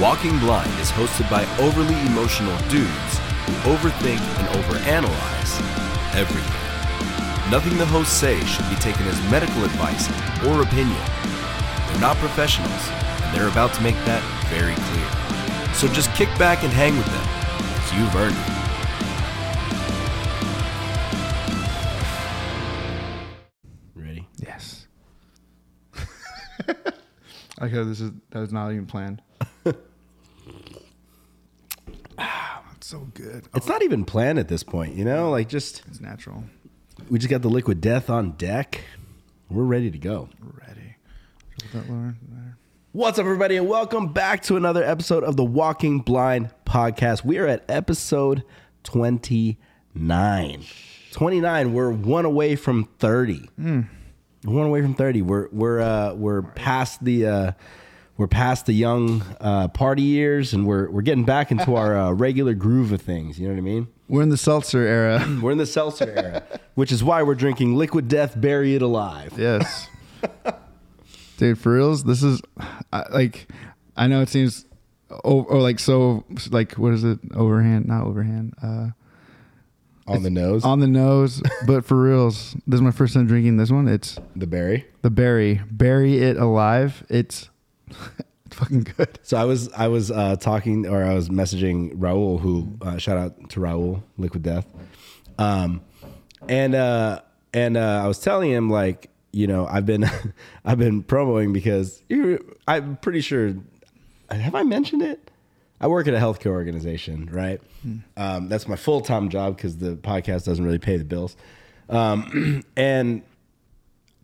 Walking Blind is hosted by overly emotional dudes who overthink and overanalyze everything. Nothing the hosts say should be taken as medical advice or opinion. They're not professionals, and they're about to make that very clear. So just kick back and hang with them, because you've earned it. Ready? Yes. I like how this is that was not even planned. ah, that's so good. It's not even planned at this point, you know? Like just It's natural. We just got the liquid death on deck. We're ready to go. Ready. Put that lower there. What's up, everybody, and welcome back to another episode of the Walking Blind podcast. We are at episode 29. 29. We're one away from 30. We're one away from 30. We're we're uh we're past the uh we're past the young uh, party years and we're we're getting back into our uh, regular groove of things. You know what I mean? We're in the seltzer era. We're in the seltzer era, which is why we're drinking liquid death, bury it alive. yes. Dude, for reals, this is I, like I know it seems oh, or like so like what is it? Overhand, not overhand. Uh On the nose, on the nose, but for reals, this is my first time drinking this one. It's the berry. the berry. Bury it alive. It's fucking good. So I was I was uh, talking or I was messaging Raul, who uh, shout out to Raul, Liquid Death, um, and uh, and uh, I was telling him like you know I've been I've been promoting because I'm pretty sure have I mentioned it. I work at a healthcare organization, right? Um, that's my full time job because the podcast doesn't really pay the bills, um, and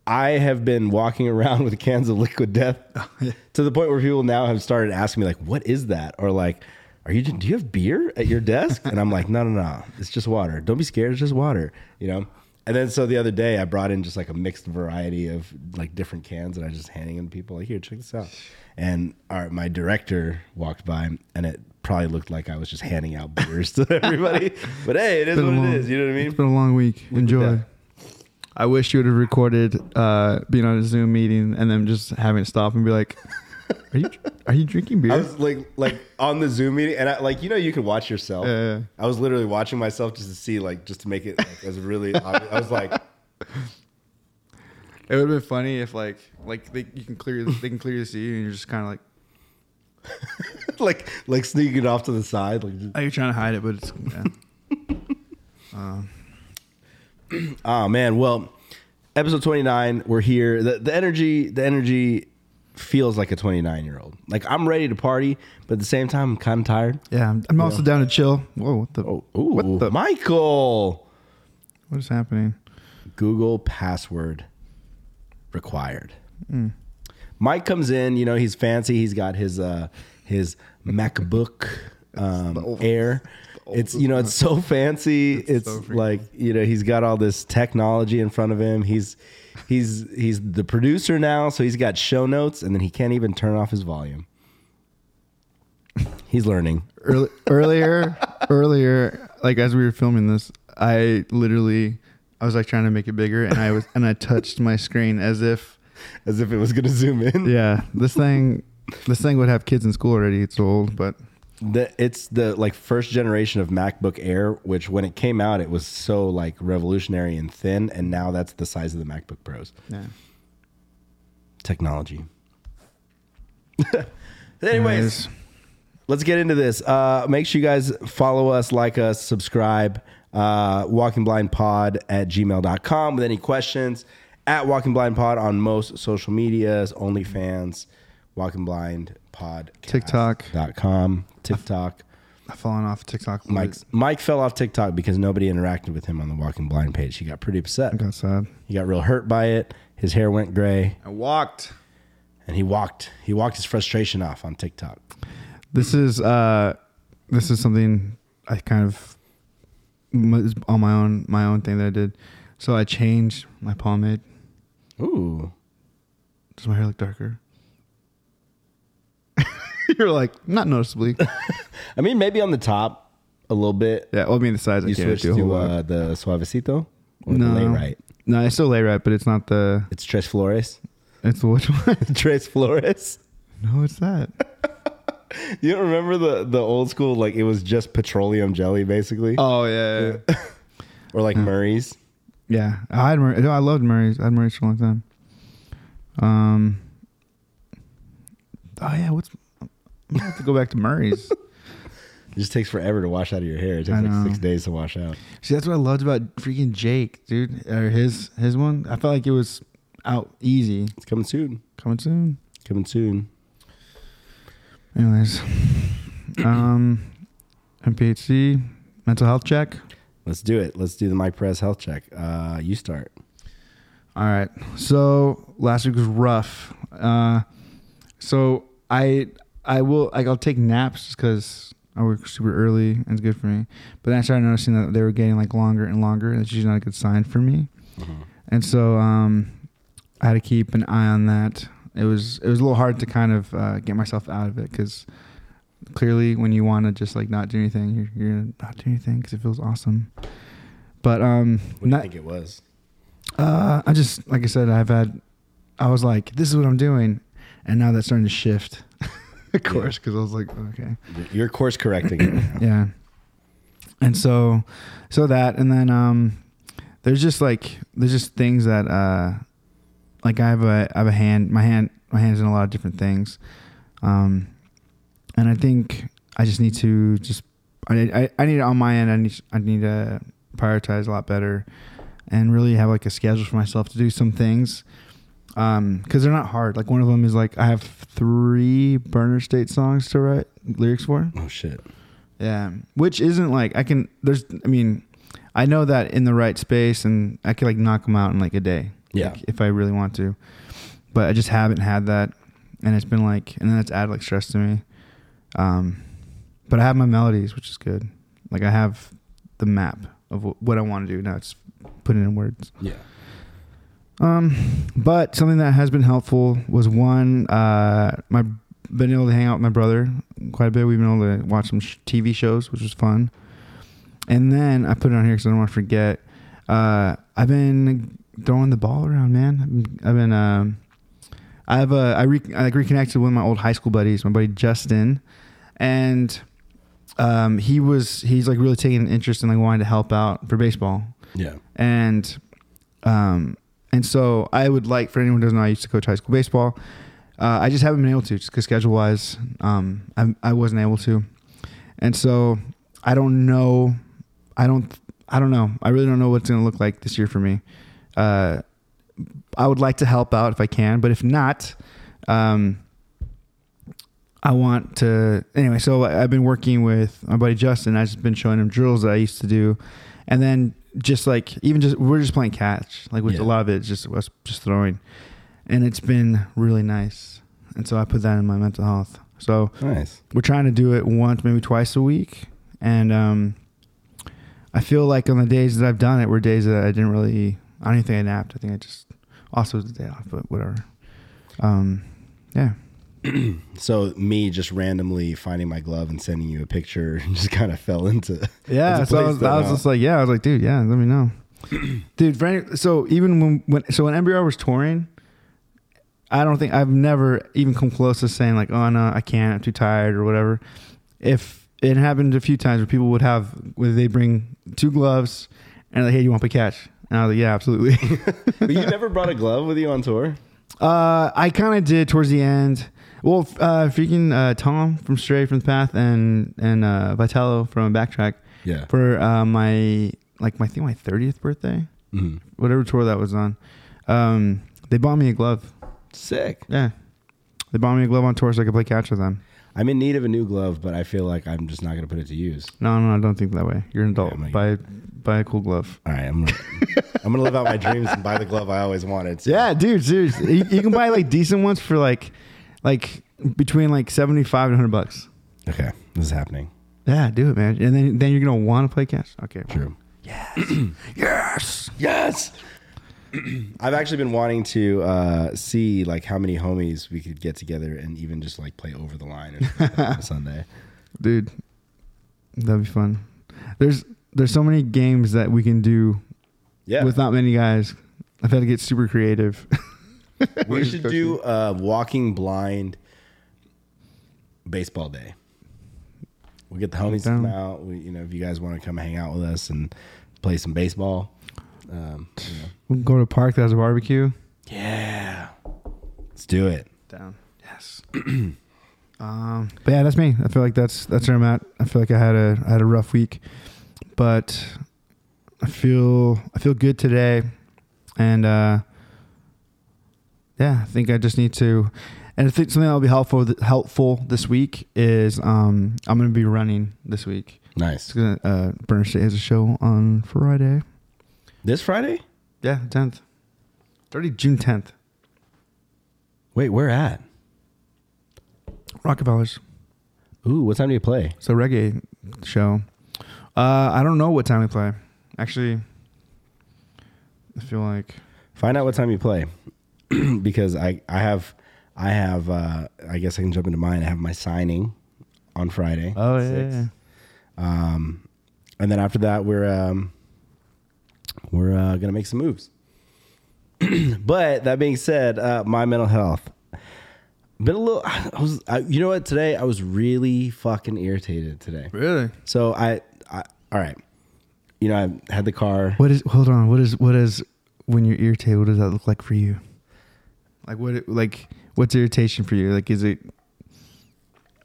I have been walking around with cans of liquid death to the point where people now have started asking me like, "What is that?" or like, "Are you? Do you have beer at your desk?" And I'm like, "No, no, no. It's just water. Don't be scared. It's just water." You know. And then so the other day I brought in just like a mixed variety of like different cans and I was just handing them to people like, "Here, check this out." And our my director walked by and it probably looked like I was just handing out beers to everybody. but hey, it is what long- it is. You know what I mean? It's been a long week. Enjoy. I wish you would have recorded uh, being on a Zoom meeting and then just having to stop and be like, "Are you are you drinking beer?" I was like like on the Zoom meeting, and I like you know you can watch yourself. Yeah. I was literally watching myself just to see like just to make it like, as really. obvious. I was like, it would have been funny if like like they you can clear they can clearly see you and you're just kind of like, like like sneaking it off to the side. Like, just- oh, you're trying to hide it, but it's yeah. oh man, well, episode twenty nine. We're here. The the energy the energy feels like a twenty nine year old. Like I'm ready to party, but at the same time I'm kind of tired. yeah. I'm, I'm also down to chill. Whoa, what the Oh, ooh, what the Michael. what is happening? Google password required. Mike comes in, you know, he's fancy. He's got his uh his MacBook um, Air, it's you know it's so fancy. It's, so like you know he's got all this technology in front of him. He's he's he's the producer now, so he's got show notes, and then he can't even turn off his volume. He's learning. Early, earlier, earlier, like as we were filming this, I literally, I was like trying to make it bigger, and I was, and I touched my screen as if, as if it was going to zoom in. yeah, this thing, this thing would have kids in school already. It's old, but The, it's the like first generation of MacBook Air, which when it came out, it was so like revolutionary and thin, and now that's the size of the MacBook Pros. yeah. Technology. Anyways, Anyways, let's get into this. Uh, make sure you guys follow us, like us, subscribe. Uh, Walking Blind Pod at gmail.com with any questions. At Walking Blind Pod on most social medias, OnlyFans, Walking Blind Pod, TikTok. dot com, TikTok. I've fallen off TikTok. Mike Mike fell off TikTok because nobody interacted with him on the Walking Blind page. He got pretty I upset. got sad. He got real hurt by it. His hair went gray, I walked. and he walked. He walked his frustration off on TikTok. This is uh, this is something I kind of was on my own my own thing that I did. So I changed my pomade. Ooh, Does my hair look darker? You're like not noticeably. I mean maybe on the top a little bit. Yeah, well, I mean the size. I You can't switched do a whole to lot. uh, the suavecito or no, the Layrite. No, it's still Layrite, but it's not the. It's Tres Flores. It's which one? Tres Flores. no, it's that. You don't remember the the old school like it was just petroleum jelly basically, Oh yeah, yeah. or like Murray's. Yeah, I had Murray. No, I loved Murray's. I had Murray's for a long time. Um. Oh yeah, what's? I'm have to go back to Murray's. It just takes forever to wash out of your hair. It takes I like know. six days to wash out. See, that's what I loved about freaking Jake, dude, or his his one. I felt like it was out easy. It's coming soon. Coming soon. Coming soon. Anyways, um, MPHC mental health check. Let's do it. Let's do the Mike Perez health check. Uh, you start. All right. So last week was rough. Uh, so I I will like I'll take naps just because I work super early and it's good for me. But then I started noticing that they were getting like longer and longer. That's usually not a good sign for me. And so um, I had to keep an eye on that. It was it was a little hard to kind of uh, get myself out of it because clearly when you want to just like not do anything, you're, you're gonna not do anything because it feels awesome. But um, What do you think it was? uh, I just like I said, I've had. I was like, this is what I'm doing, and now that's starting to shift. of course, because I was like, okay, You're course correcting yeah. And so, so that, and then um, there's just like there's just things that uh, like I have a I have a hand my hand my hands in a lot of different things, um, and I think I just need to just I I, I need on my end. I need I need to prioritize a lot better, and really have like a schedule for myself to do some things, um, because they're not hard. Like one of them is like I have three burner state songs to write lyrics for. Oh shit. Yeah, which isn't like I can. There's, I mean, I know that in the right space, and I could like knock them out in like a day. Yeah. like, if I really want to, but I just haven't had that, and it's been like, and then it's added like stress to me. Um, but I have my melodies, which is good. Like I have the map of wh- what I want to do. Now it's putting it in words. Yeah. Um, but something that has been helpful was one, uh, my been able to hang out with my brother quite a bit. We've been able to watch some sh- TV shows, which was fun. And then I put it on here because I don't want to forget. Uh, I've been throwing the ball around, man. I've been, I've um, I have a, I, re- I like reconnected with my old high school buddies, my buddy Justin, and um, he was he's like really taking an interest in like wanting to help out for baseball Yeah. and um and so I would like for anyone who doesn't know I used to coach high school baseball. Uh, I just haven't been able to just because schedule wise, um, I I wasn't able to, and so I don't know, I don't I don't know. I really don't know what's going to look like this year for me. Uh, I would like to help out if I can, but if not, um, I want to anyway. So I've been working with my buddy Justin. I've just been showing him drills that I used to do, and then just like even just we're just playing catch. Like with Yeah. a lot of it, just us just throwing, and it's been really nice. And so I put that in my mental health. So Nice. we're trying to do it once, maybe twice a week, and um, I feel like on the days that I've done it were days that I didn't really. I don't even think I napped. I think I just also was the day off, but whatever. Um, yeah. So me just randomly finding my glove and sending you a picture just kind of fell into Yeah, into so I was, I was just like, yeah, I was like, dude, yeah, let me know, dude. So even when, when so when NBR was touring, I don't think I've never even come close to saying like, oh no, I can't, I'm too tired or whatever. If it happened a few times where people would have where they bring two gloves and like, hey, you want to play catch? And I was like, yeah, absolutely. But you never brought a glove with you on tour? Uh, I kind of did towards the end. Well, uh, freaking uh, Tom from Stray from the Path and and uh, Vitalo from Backtrack Yeah. for uh, my like my I think my thirtieth birthday, Mhm. whatever tour that was on. Um, they bought me a glove. Sick. Yeah, they bought me a glove on tour so I could play catch with them. I'm in need of a new glove, but I feel like I'm just not going to put it to use. No, no, I don't think that way. You're an adult. Yeah, buy buy a cool glove. All right, I'm gonna, I'm gonna live out my dreams and buy the glove I always wanted. So- Yeah, dude, seriously, you, you can buy like decent ones for like like between like seventy five and hundred bucks. Okay, this is happening. Yeah, do it, man. And then then you're gonna want to play catch. Okay. True. Yes. Yes. Yes. I've actually been wanting to uh, see like how many homies we could get together and even just like play over the line like on a Sunday. Dude, that'd be fun. There's there's so many games that we can do Yeah, with not many guys. I've had to get super creative. we should do uh, walking blind baseball day. We'll get the homies to come out. We, you know, if you guys want to come hang out with us and play some baseball, um, you know. We can go to a park that has a barbecue. yeah, let's do it. Down. Yes. um, but yeah, that's me. I feel like that's that's where I'm at. I feel like I had a I had a rough week, but I feel I feel good today, and uh, yeah, I think I just need to. And I think something that'll be helpful helpful this week is um, I'm going to be running this week. Nice. It's gonna uh, Burner State has a show on Friday. This Friday? Yeah, tenth. Thirty June tenth. Wait, where at? Rockefellers. Ooh, what time do you play? It's a reggae show. Uh, I don't know what time we play. Actually, I feel like Find out what time you play, because I I have I have uh, I guess I can jump into mine. I have my signing on Friday. oh yeah, yeah, Um, and then after that, we're um, we're uh, gonna make some moves. but that being said, uh, my mental health been a little. I was, I, you know what? Today I was really fucking irritated today. really. So I, I, all right. You know, I had the car. What is? Hold on. What is? What is? When you're irritated, what does that look like for you? Like what? Like what's irritation for you? Like is it?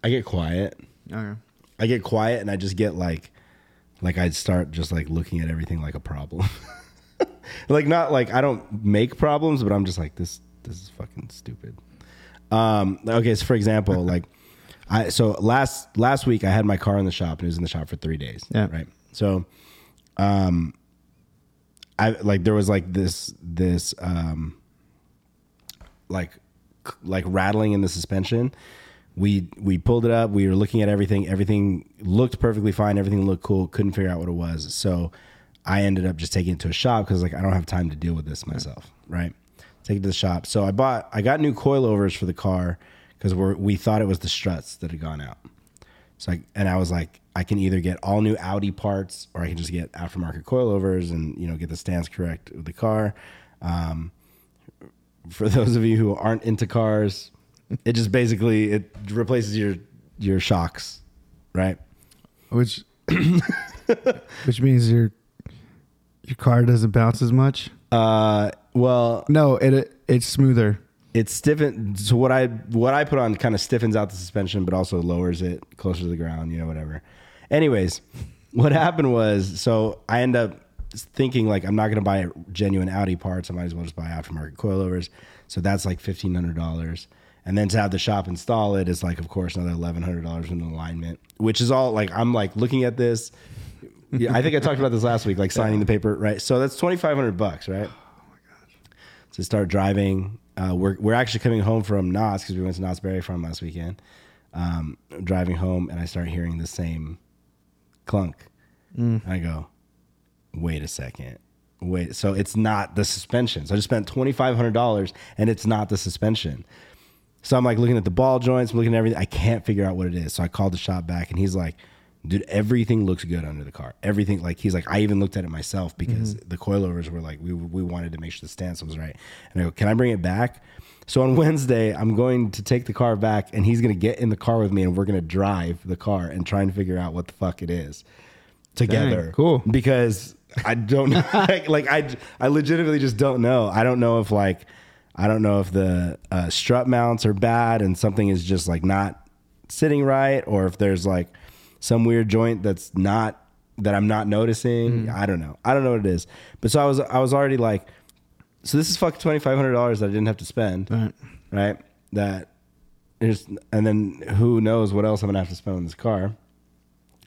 I get quiet. Okay. I get quiet and I just get like, like I'd start just like looking at everything like a problem. like not like I don't make problems, but I'm just like this. This is fucking stupid. Um. Okay. So for example, like I so last last week I had my car in the shop and it was in the shop for three days. Yeah. Right. So, um, I like there was like this this um like like rattling in the suspension. We we pulled it up. We were looking at everything. Everything looked perfectly fine. Everything looked cool. Couldn't figure out what it was. So I ended up just taking it to a shop because like I don't have time to deal with this myself. Right. Take it to the shop. So I bought I got new coilovers for the car because we we thought it was the struts that had gone out. So I, and I was like, I can either get all new Audi parts or I can just get aftermarket coilovers and you know get the stance correct with the car. Um, for those of you who aren't into cars, it just basically it replaces your your shocks, right? Which which means your your car doesn't bounce as much. Uh, well, No, it it's smoother. it's stiffen. So what I what I put on kind of stiffens out the suspension, but also lowers it closer to the ground. You know, whatever. Anyways, what happened was, so I end up thinking like I'm not going to buy genuine Audi parts. I might as well just buy aftermarket coilovers. So that's like fifteen hundred dollars. And then to have the shop install it is like, of course, another eleven hundred dollars in alignment, which is all like I'm like looking at this. Yeah, I think I talked about this last week, like signing the paper, right? So that's twenty five hundred bucks, right? to start driving. Uh, we're we're actually coming home from Knott's because we went to Knott's Berry Farm last weekend. Um, driving home, and I start hearing the same clunk. I go, wait a second. Wait, so it's not the suspension. So I just spent twenty five hundred dollars, and it's not the suspension. So I'm like looking at the ball joints, I'm looking at everything. I can't figure out what it is. So I called the shop back, and he's like, "Dude, everything looks good under the car. Everything like he's like, I even looked at it myself because mm-hmm. the coilovers were like, we we wanted to make sure the stance was right. And I go, can I bring it back? So on Wednesday, I'm going to take the car back, and he's going to get in the car with me, and we're going to drive the car and try and figure out what the fuck it is together. Dang, cool. Because I don't know. like, like, I, I legitimately just don't know. I don't know if like, I don't know if the uh, strut mounts are bad and something is just like not sitting right, or if there's like some weird joint that's not that I'm not noticing. I don't know. I don't know what it is. But so I was, I was already like, so this is fucking twenty five hundred dollars that I didn't have to spend, Right. right? That is, and then who knows what else I'm gonna have to spend on this car.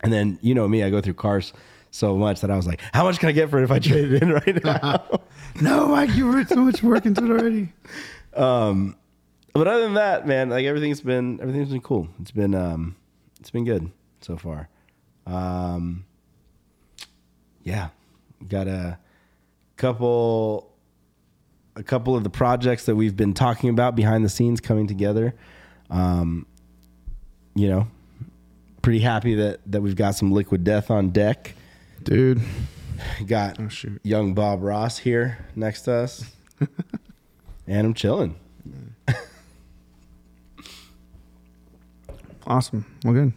And then you know me, I go through cars so much that I was like, how much can I get for it if I trade it in right now? No, Mike, you put so much work into it already. um, but other than that, man, like everything's been everything's been cool. It's been um, it's been good so far. Um, yeah, got a couple a couple of the projects that we've been talking about behind the scenes coming together. Um, you know, pretty happy that that we've got some liquid death on deck. Dude. Got Oh, shoot. young Bob Ross here next to us, and I'm chilling. Awesome. Well, good.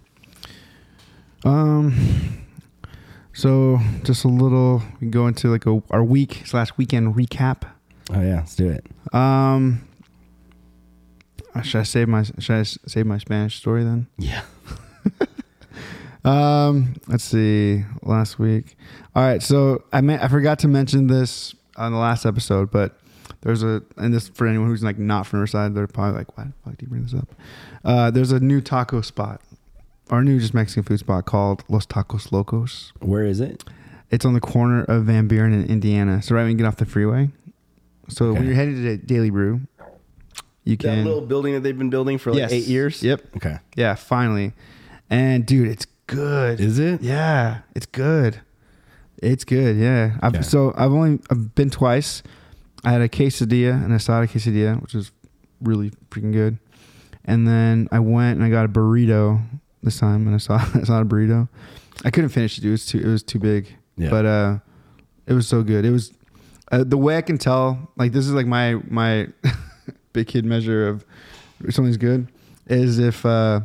Um, so just a little, we go into like a, our week slash weekend recap. Oh yeah, let's do it. Um, should I save my should I save my Spanish story then? Yeah. Um, let's see. Last week. All right. So I meant I forgot to mention this on the last episode, but there's a and this for anyone who's like not from Riverside, they're probably like, why the fuck do you bring this up? Uh, there's a new taco spot, or a new just Mexican food spot called Los Tacos Locos. Where is it? It's on the corner of Van Buren and Indiana. So right when you get off the freeway. So Okay. when you're headed to Daily Brew, you That can little building that they've been building for like Yes. eight years. Yep. Okay. Yeah, finally. And dude, it's good. Is it? Yeah, it's good. It's good. Yeah. I've, Yeah. So I've only I've been twice. I had a quesadilla, and I saw a quesadilla, which was really freaking good. And then I went and I got a burrito this time, and I saw I saw a burrito. I couldn't finish it. It was too. It was too big. Yeah. But uh, it was so good. It was uh, the way I can tell. Like this is like my my big kid measure of if something's good is if uh,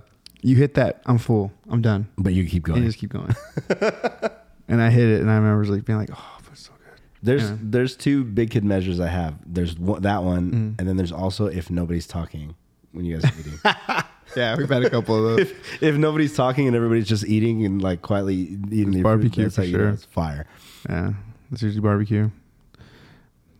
you hit that, I'm full. I'm done. But you keep And going. you just keep going. and I hit it, and I remember like being like, "Oh, it's so good." There's Yeah. there's two big kid measures I have. There's one, that one, Mm. and then there's also if nobody's talking when you guys are eating. Yeah, we've had a couple of those. if, if nobody's talking and everybody's just eating and like quietly eating the barbecue that's for how you know sure. it's fire. yeah, it's usually barbecue.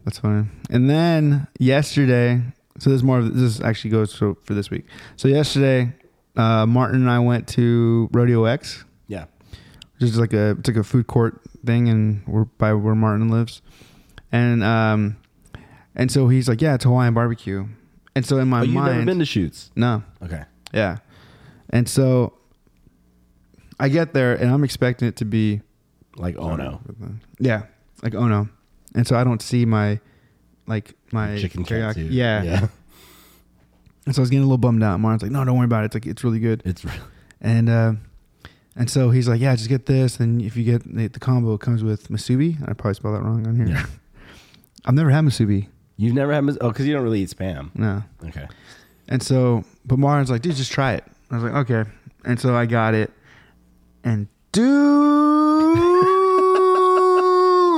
That's funny. And then yesterday, so there's more. Of, this actually goes for, for this week. So yesterday, uh, Martin and I went to Rodeo X. Yeah. which is like a it's like a food court thing, and we're by where Martin lives, and um, and so he's like, yeah, it's Hawaiian barbecue, and so in my Oh, you've mind, never been to shoots. no, Okay. yeah, and so I get there and I'm expecting it to be, Like oh no. yeah, like oh no, and so I don't see my like my Chicken teriyaki- yeah, Yeah. And so I was getting a little bummed out. Martin's like, no, don't worry about it. It's like it's really good. It's real. And uh, and so he's like, yeah, just get this. And if you get the, the combo, it comes with masubi. I probably spelled that wrong on here. Yeah. I've never had masubi. You've never had mis- oh because you don't really eat spam. No. Okay. And so, but Martin's like, dude, just try it. I was like, okay. And so I got it. And dude,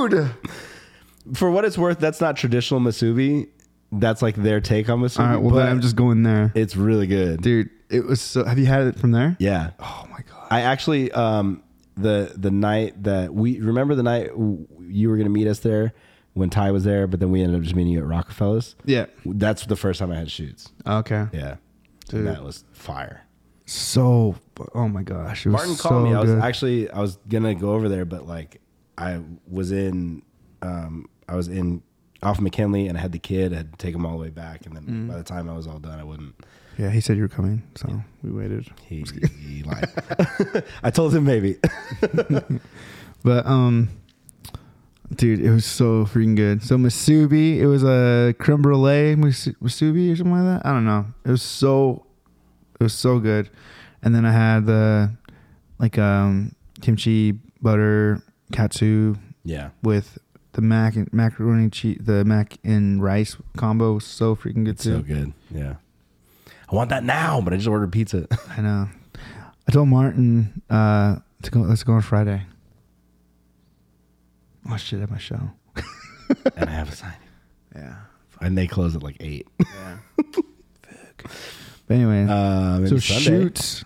For what it's worth, that's not traditional masubi. That's like their take on masubi. all right. Well, but then I'm just going there, It's really good. dude. It was so. Have you had it from there? Yeah. Oh my god. I actually um the the night that we remember the night you were gonna meet us there when Ty was there, but then we ended up just meeting you at Rockefeller's. Yeah. That's the first time I had shoots. Okay. Yeah, Dude. that was fire. So. Oh my gosh. It was Martin so called me. I was good. actually I was gonna go over there, but like I was in um I was in off McKinley and I had the kid. I had to take him all the way back, and then Mm. by the time I was all done, I wouldn't. Yeah, he said you were coming, so we waited. He, he lied. I told him maybe. But um, dude, it was so freaking good. So masubi, it was a creme brulee mas- masubi or something like that. I don't know. It was so, it was so good. And then I had the like um kimchi butter katsu Yeah. with the mac and macaroni cheese, the mac and rice combo was so freaking good too. So good. Yeah. I want that now, but I just ordered pizza. I know. I told Martin uh to go. Let's go on Friday. Oh shit! At my show. and I have a signing. Yeah. And they close at like eight. Yeah. But anyway, Um, so Sunday. shoot.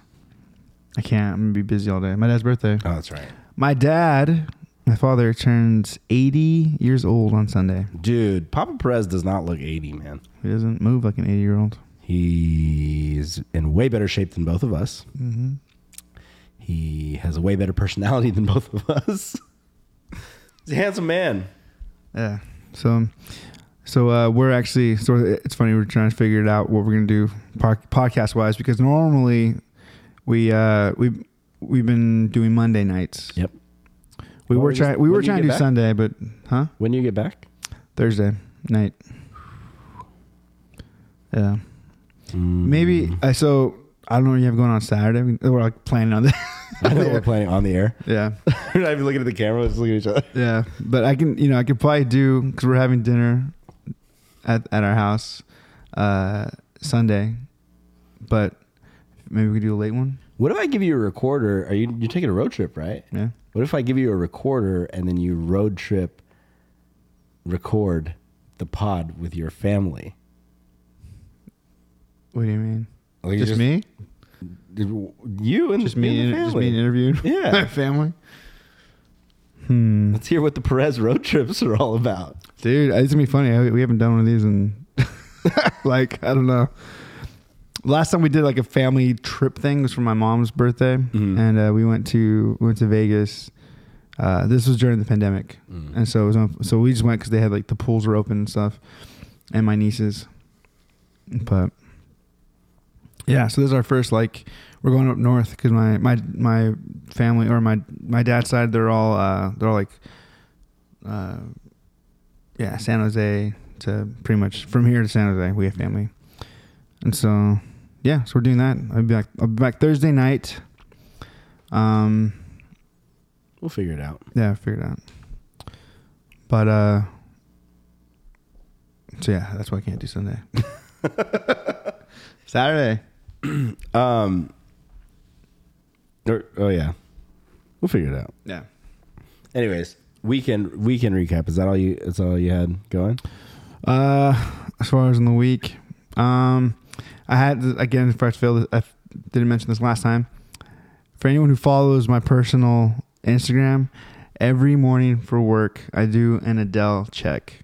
I can't. I'm gonna be busy all day. My dad's birthday. Oh, that's right. My dad, my father, turns 80 years old on Sunday. Dude, Papa Perez does not look 80, man. He doesn't move like an 80 year old. He's in way better shape than both of us. Mm-hmm. He has a way better personality than both of us. He's a handsome man. Yeah. So, so uh, we're actually so it's funny. We're trying to figure it out what we're gonna do podcast wise because normally we uh we we've been doing Monday nights. Yep. We were trying we were trying to do back? Sunday, but huh? When you get back? Thursday night. Yeah. Mm. Maybe I so I don't know what you have going on Saturday. We- We're like planning on that. I know we're planning on the air. yeah. we're not even looking at the camera, just looking at each other. Yeah, but I can, you know, I could probably do because we're having dinner at at our house uh Sunday, but maybe we could do a late one. What if I give you a recorder? Are you you're taking a road trip, right? Yeah, What if I give you a recorder and then you road trip record the pod with your family? what do you mean? Like just, me? You and Just me? and just me interviewed? Yeah. family. Hmm, Let's hear what the Perez road trips are all about. dude, it's gonna be funny. We haven't done one of these in like I don't know. Last time we did like a family trip thing was for my mom's birthday, Mhm. and uh, we went to we went to Vegas. Uh, this was during the pandemic, Mm. and so it was on, so we just went because they had like the pools were open and stuff, and my nieces. But yeah, so this is our first like we're going up north because my my my family or my my dad's side they're all uh they're all like uh yeah San Jose to pretty much from here to San Jose we have family, and so yeah so we're doing that. I'll be back. I'll be back Thursday night. Um. We'll figure it out. Yeah, figure it out. But uh so yeah, that's why I can't do Sunday. Saturday. Um. or- oh yeah, we'll figure it out. Yeah. Anyways, weekend weekend recap. Is that all you? That's all you had going? Uh as far as in the week, um I had again fresh field I didn't mention this last time. For anyone who follows my personal Instagram, every morning for work I do an Adele check.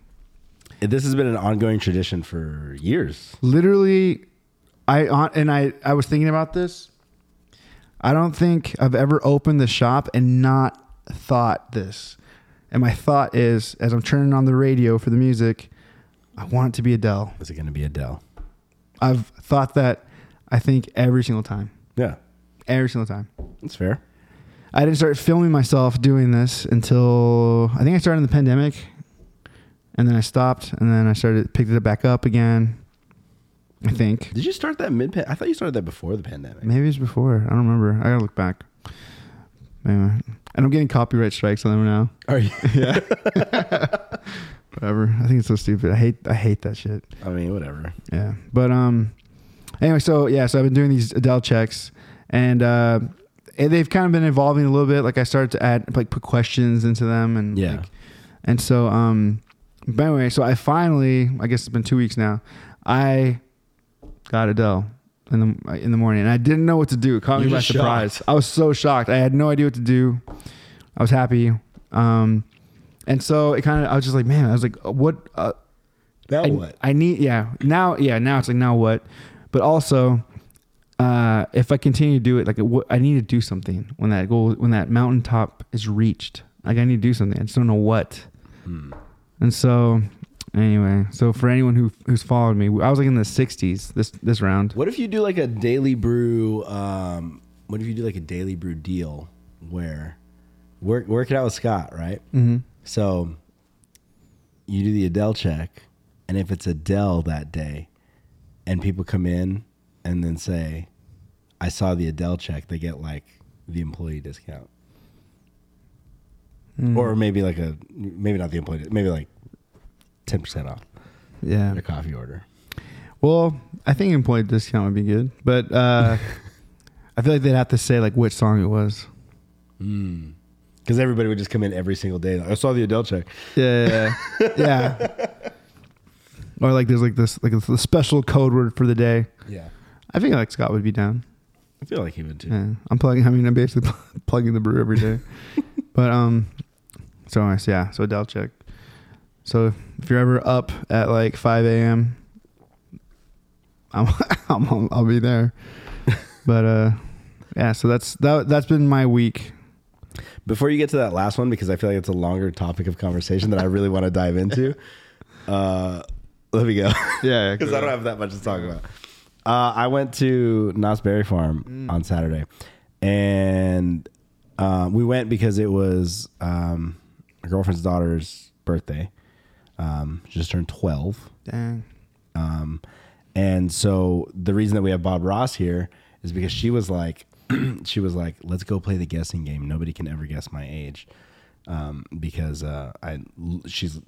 This has been an ongoing tradition for years. literally i on and i i was thinking about this i don't think i've ever opened the shop and not thought this and my thought is as i'm turning on the radio for the music i want it to be adele Is it going to be Adele? I've thought that i think every single time Yeah, every single time that's fair. i didn't start filming myself doing this until i think i started in the pandemic and then i stopped and then i started picked it back up again i think Did you start that mid? I thought you started that before the pandemic. Maybe it's before. I don't remember. I gotta look back. Anyway, and I'm getting copyright strikes on them now. Are you? Yeah. Whatever. I think it's so stupid. I hate. I hate that shit. I mean, whatever. Yeah. But um. Anyway, so yeah, so I've been doing these Adele checks, and uh, and they've kind of been evolving a little bit. Like I started to add like put questions into them, and Yeah. like, and so um. But anyway, so I finally, I guess it's been two weeks now. I got Adele in the in the morning, and I didn't know what to do. It caught me You're by surprise. shocked. I was so shocked. I had no idea what to do. I was happy, um, and so it kind of. I was just like, man. I was like, what? Uh, Now I, what? I need. Yeah. Now. Yeah. Now it's like now what? But also, uh, if I continue to do it, like what, I need to do something when that goal, when that mountaintop is reached. Like I need to do something. I just don't know what. Hmm. And so, Anyway, so for anyone who who's followed me, I was like in the 60s this this round. What if you do like a daily brew? Um, what if you do like a daily brew deal where work work it out with Scott, right? Mm-hmm. So you do the Adele check, and if it's Adele that day, and people come in and then say, "I saw the Adele check," they get like the employee discount, or maybe like a maybe not the employee, maybe like ten percent off Yeah. their coffee order. Well, I think employee discount would be good, but uh, I feel like they'd have to say like which song it was. Because everybody would just come in every single day. Like, I saw the Adele check. Yeah, yeah, yeah. Or like there's like this like the special code word for the day. Yeah. I think like Scott would be down. I feel like he would too. Yeah, I'm plugging. I mean, I'm basically plugging the brew every day. but um, so nice. Yeah. So Adele check. So if you're ever up at like 5 a.m., I'm, I'm I'll be there. But uh, yeah. So that's that. That's been my week. Before you get to that last one, because I feel like it's a longer topic of conversation that I really want to dive into. Uh, let me go. Yeah, Because I don't have that much to talk about. Uh, I went to Knott's Berry Farm on Saturday, and uh, we went because it was um, my girlfriend's daughter's birthday. Um, she just turned twelve. Dang. Um, and so the reason that we have Bob Ross here is because she was like, she was like, let's go play the guessing game. Nobody can ever guess my age. Um, because, uh, I, she's,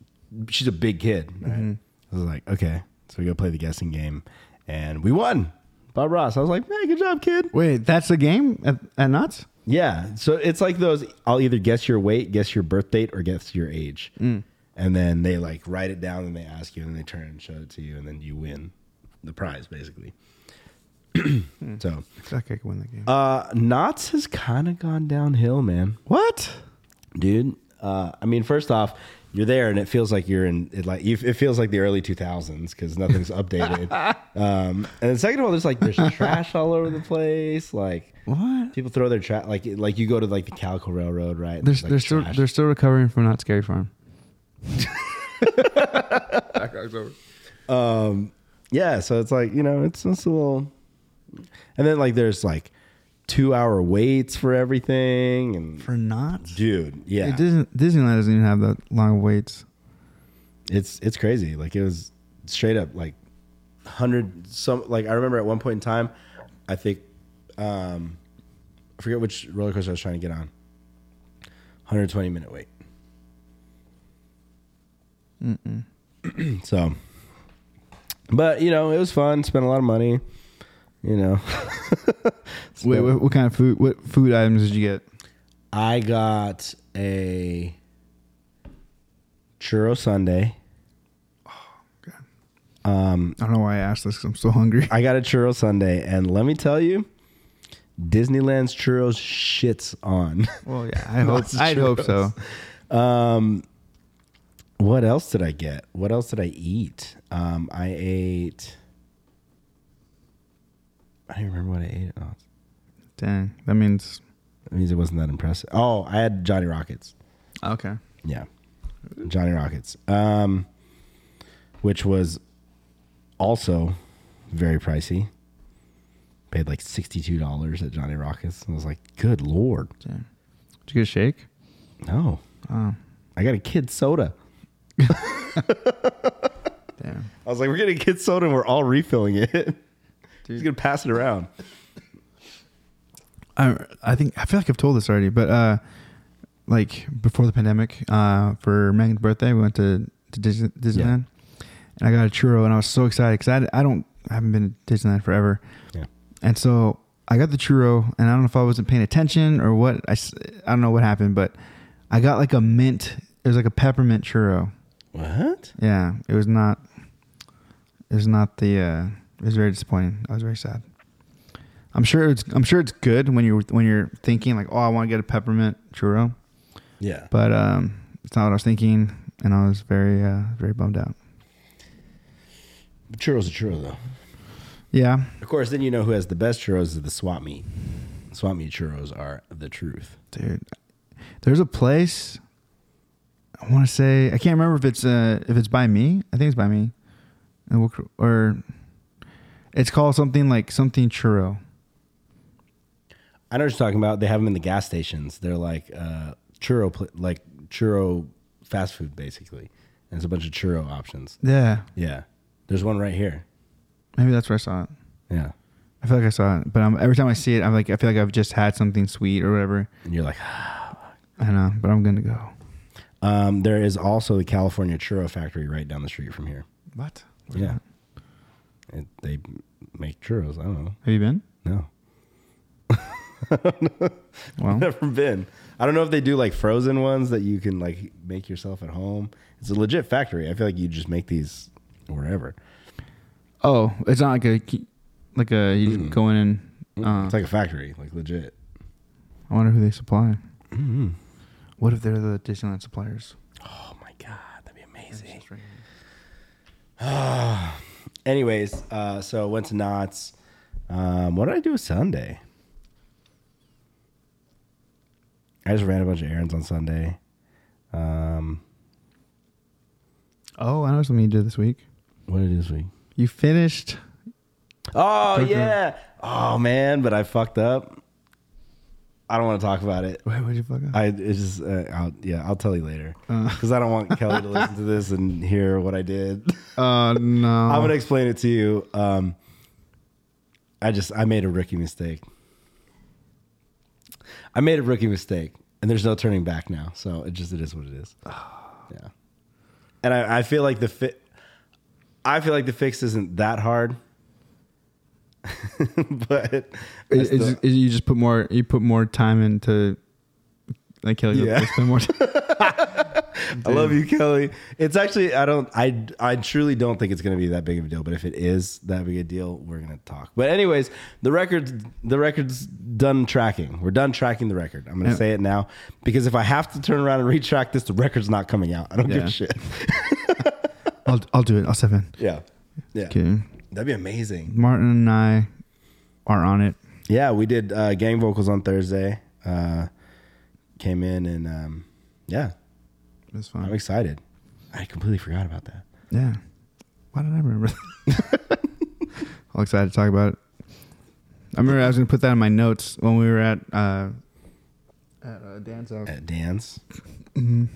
she's a big kid. Right? I was like, okay, so we go play the guessing game and we won Bob Ross. I was like, man, good job, kid. Wait, that's a game at, at Knott's? Yeah. So it's like those I'll either guess your weight, guess your birth date, or guess your age. And then they like write it down and they ask you and they turn and show it to you and then you win the prize basically. so I feel like could win the game. uh Knott's has kind of gone downhill, man. what? Dude. Uh I mean first off, you're there and it feels like you're in it like you, it feels like the early 2000s because nothing's updated. um and then second of all there's like there's trash all over the place like What? People throw their trash like like you go to like the Calico Railroad, right? They're, There's, like, they're still trash. they're still recovering from Knott's Scary Farm. yeah. So it's like you know it's it's a little, and then like there's like two hour waits for everything and For not dude, yeah, It doesn't, Disneyland doesn't even have that long waits. it's it's crazy. Like it was straight up like hundred some like I remember at one point in time, I think um I forget which roller coaster I was trying to get on. 120 minute wait. Mm-mm. so, but you know, it was fun. Spent a lot of money. You know, Wait, what, what kind of food? What food items did you get? I got a churro sundae. Um, I don't know why I asked this because I'm so hungry. I got a churro sundae, and let me tell you, Disneyland's churros shits on. Well, yeah, I hope. Lots of I'd hope so. Um, what else did I get? What else did I eat? Um, I ate. I don't remember what I ate. Oh, Dang, that means that means it wasn't that impressive. Oh, I had Johnny Rockets. okay. Yeah, Johnny Rockets. Um, which was also very pricey. Paid like sixty two dollars at Johnny Rockets. And I was like, good lord, Dang. Did you get a shake? no. Oh, I got a kid soda. damn. I was like, we're getting kid soda and we're all refilling it. He's gonna pass it around. I I think I feel like I've told this already, but uh, like before the pandemic, uh, for Megan's birthday, we went to to Dis- Disneyland, and I got a churro, and I was so excited because I I don't I haven't been to Disneyland forever, Yeah. and so I got the churro, and I don't know if I wasn't paying attention or what. I, I don't know what happened, but I got like a mint. It was like a peppermint churro. What? Yeah, it was not. It was not the. Uh, it was very disappointing. I was very sad. I'm sure it's. I'm sure it's good when you're when you're thinking like, oh, I want to get a peppermint churro, Yeah. but um, it's not what I was thinking, and I was very uh, very bummed out. The churros a churro though. Yeah, Of course, then you know who has the best churros is the swap meet. Swap meet churros are the truth. dude. There's a place. I want to say I can't remember if it's uh if it's by me. I think it's by me, and we'll, or it's called something like something churro. I know what you're talking about. They have them in the gas stations. They're like uh, churro, pl- like churro fast food, basically. And there's a bunch of churro options. Yeah, Yeah, there's one right here. maybe that's where I saw it. Yeah, I feel like I saw it, but um, every time I see it, I'm like I feel like I've just had something sweet or whatever. and you're like, I know, but I'm gonna go. um, there is also the California Churro Factory right down the street from here. What? Yeah, it, they make churros. I don't know. Have you been? No, Well, never been. I don't know if they do like frozen ones that you can like make yourself at home. It's a legit factory. I feel like you just make these wherever. oh, it's not like a like a you just go in and uh, It's like a factory, like legit. I wonder who they supply. Mm-hmm. What if they're the Disneyland suppliers? Oh my god, that'd be amazing. Anyways, uh, so went to Knott's. Um, what did I do Sunday? I just ran a bunch of errands on Sunday. Um, Oh, I know something you did this week. what did I do this week? You finished. Oh yeah. Oh man, but I fucked up. I don't want to talk about it. Wait, did you fuck up? I it's just uh, I'll, yeah I'll tell you later Uh. because I don't want Kelly to listen to this and hear what I did. Oh no! I'm gonna explain it to you. Um, I just I made a rookie mistake. I made a rookie mistake, and there's no turning back now. So it just it is what it is. Yeah, and I, I feel like the fit. I feel like the fix isn't that hard, but I Is, still- is- is you just put more. You put more time into. Like Kelly, Yeah. yeah. spend more. Time. I love you, Kelly. It's actually I don't I I truly don't think it's going to be that big of a deal. But if it is that big a deal, we're going to talk. But anyways, the record the record's done tracking. We're done tracking the record. I'm going to Yeah. say it now because if I have to turn around and retrack this, the record's not coming out. I don't give a shit. I'll I'll do it. I'll step in. yeah, yeah, Okay. That'd be amazing. Martin and I are on it. Yeah, we did uh, gang vocals on Thursday. Uh, came in and um, yeah, It's I'm excited. I completely forgot about that. Yeah. Why did I remember? that? All excited to talk about it. I remember I was gonna put that in my notes when we were at uh, at uh, house. at dance.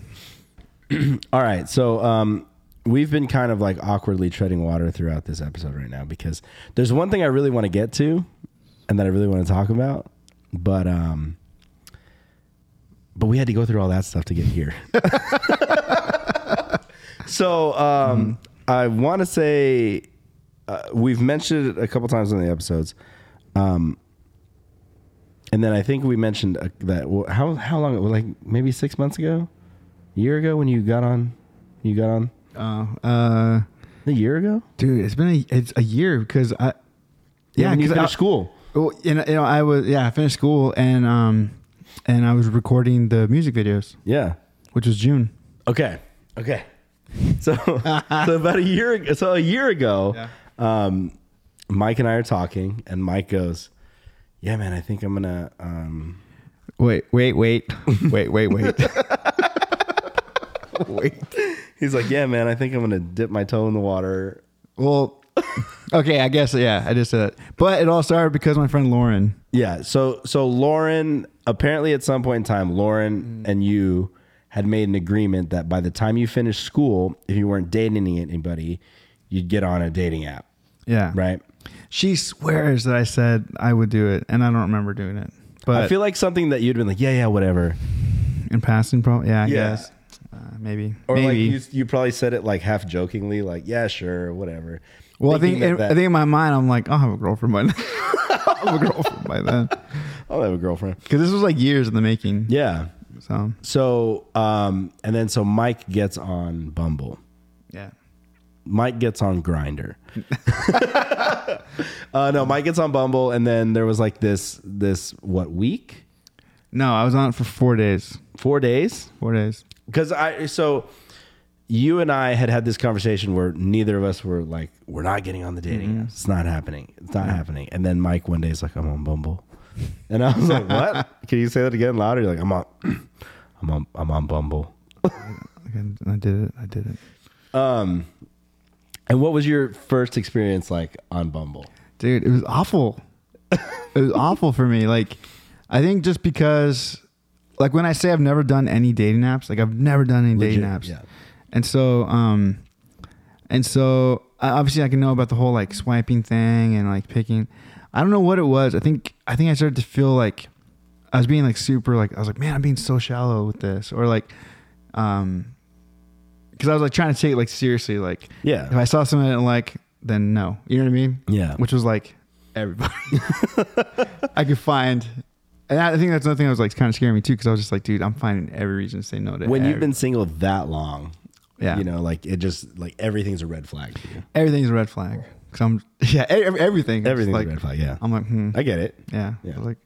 All right, so um, we've been kind of like awkwardly treading water throughout this episode right now because there's one thing I really want to get to, and that I really want to talk about, but um, but we had to go through all that stuff to get here. so um, I want to say uh, we've mentioned it a couple times in the episodes. Um, and then I think we mentioned uh, that well, how how long like maybe six months ago, year ago when you got on, you got on Oh, uh, a year ago. dude, it's been a it's a year because I Yeah, because I- finished school. Well, you know, you know, I was yeah, I finished school and um and I was recording the music videos, Yeah. which was June. Okay. Okay. So so about a year ag- so a year ago, um, Mike and I are talking, and Mike goes, "Yeah, man, I think I'm gonna." Um, Wait, wait, wait, wait, wait, wait. wait. He's like, "Yeah, man, I think I'm gonna dip my toe in the water." Well, okay, I guess yeah, I just said but it all started because my friend Lauren. Yeah. So so Lauren apparently at some point in time, Lauren mm. and you had made an agreement that by the time you finished school, if you weren't dating anybody, you'd get on a dating app, Yeah, right? She swears that I said I would do it, and I don't remember doing it. But I feel like something that you'd been like, yeah, yeah, whatever, in passing, probably yeah, I Yeah. guess maybe or maybe. like you, you probably said it like half jokingly, like, yeah, sure, whatever. well, I think Thinking in, I think in my mind I'm like I'll have a girlfriend by then. I'll have a girlfriend by then I'll have a girlfriend. because this was like years in the making. Yeah. So So um, and then so Mike gets on Bumble. yeah, Mike gets on Grindr. uh, no, Mike gets on Bumble, and then there was like this this what week, no, I was on it for four days. four days, Four days. Because I so you and I had had this conversation where neither of us were like we're not getting on the dating apps. It's not happening. It's not happening. And then Mike one day is like I'm on Bumble, and I was like what? Can you say that again louder? You're like I'm on, I'm on, I'm on Bumble. I did it. I did it, Um, and what was your first experience like on Bumble? dude. It was awful. it was awful for me. Like, I think just because, like, when I say I've never done any dating apps, like I've never done any dating apps, yeah. and so, um, and so I- obviously I can know about the whole like swiping thing and like picking. I don't know what it was. I think I think I started to feel like I was being like super like I was like, man, I'm being so shallow with this, or like, um, because I was like trying to take it like seriously. Like, Yeah. if I saw something I didn't like, then no, you know what I mean? Yeah. Which was like everybody I could find. And I think that's another thing that was like kind of scaring me too, because I was just like, dude, I'm finding every reason to say no to it. When you've been single that long, Yeah. you know, like it just like everything's a red flag to you. everything's a red flag. Cause I'm yeah, e- every, everything. It's Everything's like, a red flag. Yeah, I'm like, hmm, I get it. yeah, Yeah. I was like,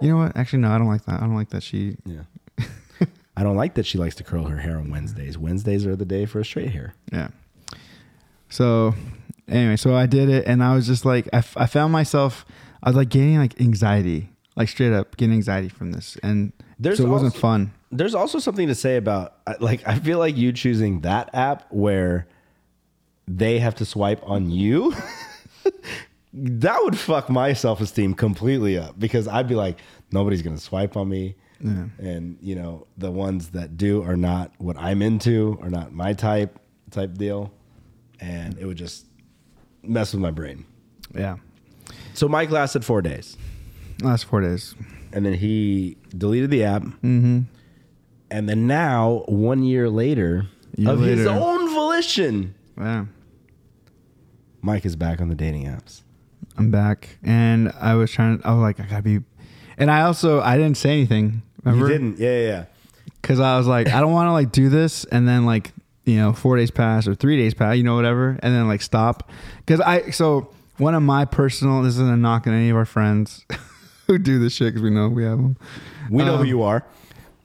you know what? Actually, no, I don't like that. I don't like that she. Yeah. I don't like that she likes to curl her hair on Wednesdays. Wednesdays are the day for a straight hair. Yeah. So, anyway, so I did it, and I was just like, I, f- I found myself, I was like getting like anxiety, like straight up getting anxiety from this, and There's so it wasn't also- fun. There's also something to say about like I feel like you choosing that app where they have to swipe on you. that would fuck my self esteem completely up because I'd be like, nobody's gonna swipe on me. Yeah. And you know, the ones that do are not what I'm into, are not my type type deal. And it would just mess with my brain. Yeah. So Mike lasted four days. Last four days. and then he deleted the app. Mm-hmm. And then now, one year later, Year of his own volition, Yeah. Mike is back on the dating apps. I'm back, and I was trying. To, I was like, I gotta be, and I also I didn't say anything. Remember? You didn't, yeah, yeah, yeah. because I was like, I don't want to like do this and then like you know four days pass or three days pass, you know whatever, and then like stop. Because I so one of my personal this isn't a knock on any of our friends who do this shit because we know we have them. We know Um, who you are.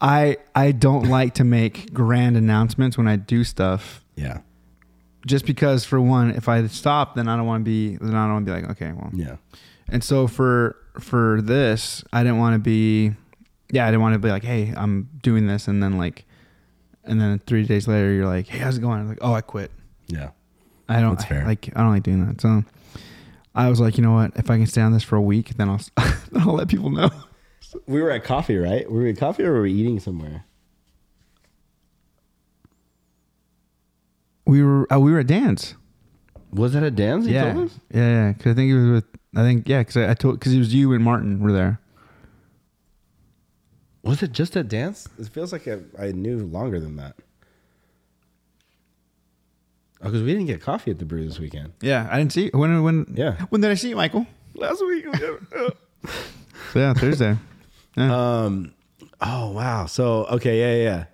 I I don't like to make grand announcements when I do stuff. Yeah, Just because, for one, if I stop, then I don't want to be. Then I don't want to be like, okay, well, yeah, And so for for this, I didn't want to be yeah, I didn't want to be like, hey, I'm doing this and then like and then 3 days later you're like, "Hey, how's it going?" I'm like, "Oh, I quit." yeah. I don't. I, like I don't like doing that. So I was like, "You know what? If I can stay on this for a week, then I'll then I'll let people know." We were at coffee, right? We were we at coffee or were we eating somewhere? We were uh, we were at dance. Was that a dance? You yeah. told us? Yeah, yeah, cuz I think it was with I think yeah, cuz I, I told cuz it was you and Martin were there. Was it just a dance? It feels like I, I knew longer than that. Oh, because we didn't get coffee at the brew this weekend. Yeah, I didn't see when when Yeah. When did I see you, Michael? Last week. So yeah, Thursday. Yeah. Um. Oh wow. So okay. Yeah. Yeah.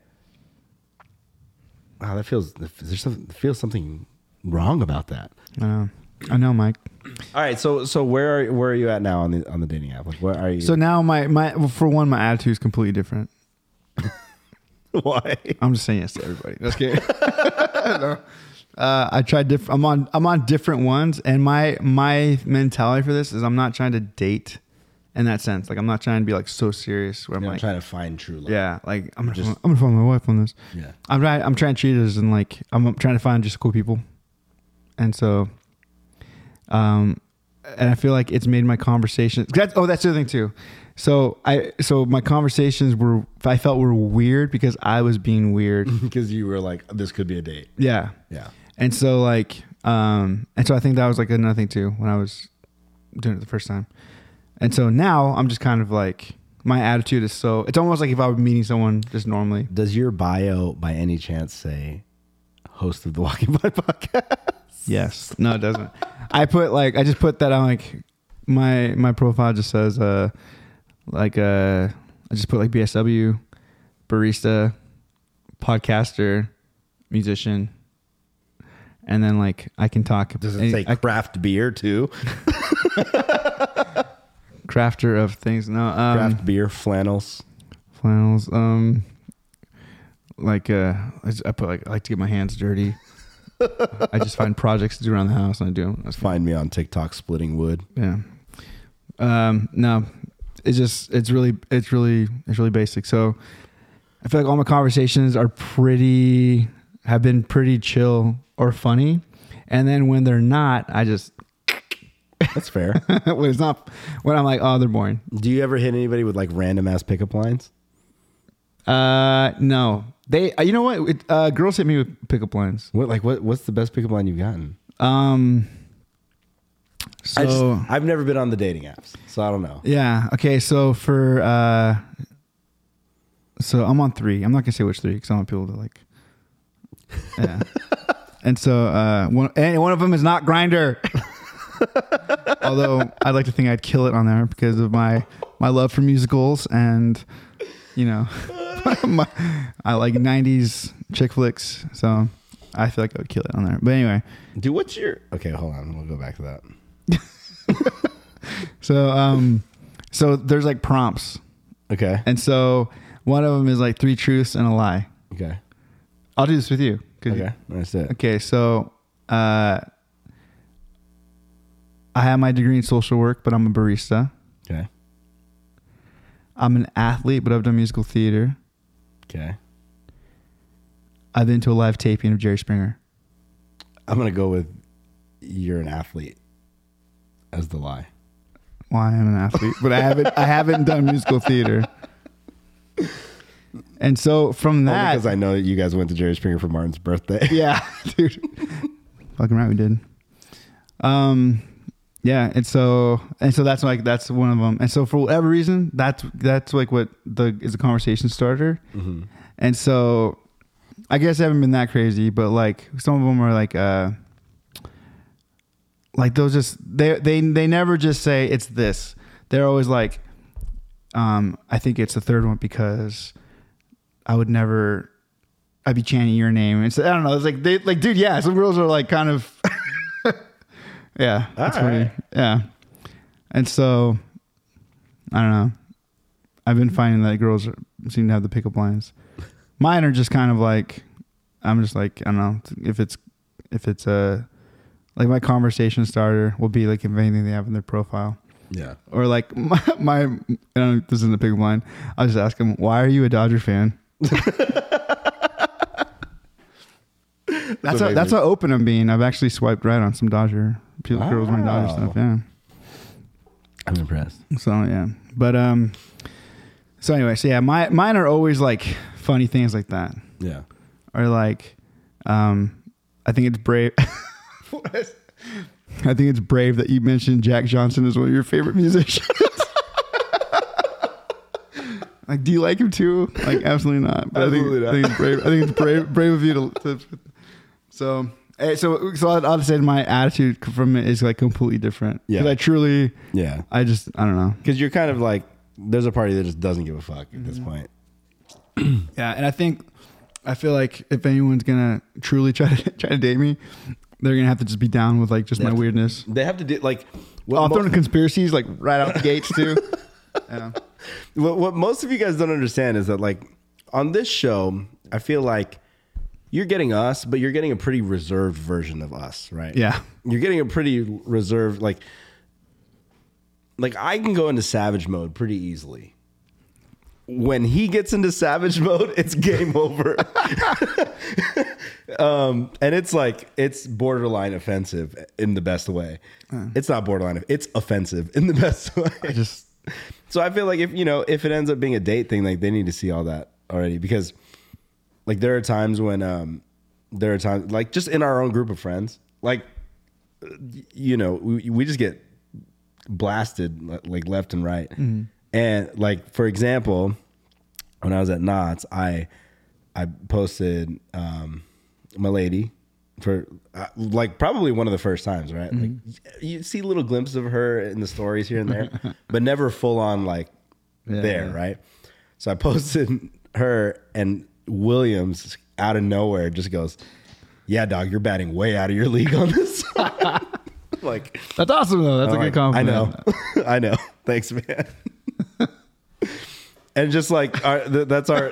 Wow. That feels. There's some feels something wrong about that. I know. I know, Mike. All right. So so where are where are you at now on the on the dating app? Like where are you? So now my my well, for one, my attitude is completely different. why? I'm just saying yes to everybody. That's kidding. No. Uh, I tried different. I'm on I'm on different ones, and my my mentality for this is I'm not trying to date in that sense. Like I'm not trying to be like so serious where I'm I'm like, trying to find true love. yeah, like I'm gonna Just- find, I'm gonna find my wife on this. Yeah. I'm trying I'm trying to treat it as in like I'm trying to find just cool people, and so, um, and I feel like it's made my conversations. That's, oh, that's the other thing too. So I so my conversations were I felt were weird because I was being weird. Because you were like, this could be a date. yeah, Yeah. And so like um and so I think that was like another thing too when I was doing it the first time. And so now I'm just kind of like my attitude is so it's almost like if I were meeting someone just normally. Does your bio by any chance say host of the Walking Blind podcast? Yes. No, it doesn't. I put like I just put that on like my my profile just says uh like uh I just put like BSW, barista, podcaster, musician, and then like I can talk. Does it say I- craft beer too? crafter of things? No, um, craft beer flannels. flannels. Um, like uh, I, just, I put like I like to get my hands dirty. I just find projects to do around the house and I do them. That's Find me on TikTok splitting wood. Yeah. Um, no, it's just it's really it's really it's really basic. So, I feel like all my conversations are pretty have been pretty chill or funny, and then when they're not, I just That's fair. when it's not when I'm like, oh, they're boring. Do you ever hit anybody with like random ass pickup lines? Uh, no, they. Uh, you know what? It, uh, girls hit me with pickup lines. What like what what's the best pickup line you've gotten? Um. So I I've never been on the dating apps, so I don't know. yeah, okay. So for uh, so I'm on three. I'm not gonna say which three because I want people to like. Yeah. and so uh, one and one of them is not Grindr. Although I'd like to think I'd kill it on there because of my my love for musicals and you know my, I like '90s chick flicks, so I feel like I would kill it on there. But anyway, Dude, what's your okay? Hold on, we'll go back to that. so um, so there's like prompts, Okay, and so one of them is like three truths and a lie. okay, I'll do this with you- okay. That's it. Okay, so uh, I have my degree in social work, but I'm a barista. Okay, I'm an athlete, but I've done musical theater. okay. I've been to a live taping of Jerry Springer. I'm gonna go with you're an athlete as the lie. Well, I am an athlete, but I haven't I haven't done musical theater. And so from Only that, because I know that you guys went to Jerry Springer for Martin's birthday. yeah, dude, fucking right, we did. Um, yeah, and so and so that's like that's one of them. And so for whatever reason, that's that's like what the is a conversation starter. And so I guess I haven't been that crazy, but like some of them are like uh like those just they they they never just say it's this. They're always like um I think it's the third one because I would never I'd be chanting your name. And so I don't know. It's like they like dude, yeah, some girls are like kind of Yeah. That's All funny. right. Yeah. And so I don't know. I've been finding that girls are, seem to have the pickup lines. Mine are just kind of like I'm just like I don't know if it's if it's a like my conversation starter will be like if anything they have in their profile Yeah. or like my, my I don't know, this isn't a pickup line. I'll just ask them why are you a Dodger fan. that's how, that's how open I'm being. I've actually swiped right on some Dodger people, girls wearing Dodger stuff. Yeah. I'm impressed. So yeah, but um, so anyway, so yeah, my mine are always like funny things like that, Yeah. or like, um, I think it's brave. I think it's brave that you mentioned Jack Johnson as one of your favorite musicians. like, do you like him too? Like, absolutely not. But Absolutely I think, I think it's brave. I think it's brave, brave of you to. to so, eh, so, so I'll, I'll say my attitude from it is like completely different. Yeah. Because I truly, Yeah. I just, I don't know. Because you're kind of like, there's a party that just doesn't give a fuck at this point. Yeah, and I think I feel like if anyone's gonna truly try to try to date me, they're gonna have to just be down with like just my have to- weirdness. They have to do like. Oh, I'm throwing conspiracies like right out the gates too. Yeah. What, what most of you guys don't understand is that like on this show, I feel like you're getting us, but you're getting a pretty reserved version of us, right? Yeah. You're getting a pretty reserved like like I can go into savage mode pretty easily. When he gets into savage mode, it's game over. um, and it's like it's borderline offensive in the best way. It's not borderline; it's offensive in the best way. I just So I feel like if you know if it ends up being a date thing, like they need to see all that already because like there are times when um there are times like just in our own group of friends, like you know we, we just get blasted like left and right, and like for example, when I was at Knott's I I posted um my lady for uh, like probably one of the first times, right? Like you see little glimpses of her in the stories here and there, but never full on like there, right? So I posted her and Williams out of nowhere just goes, "Yeah, dog, you're batting way out of your league on this." like that's awesome though. That's a I'm good like, compliment. I know, I know. Thanks, man. and just like our, th- that's our,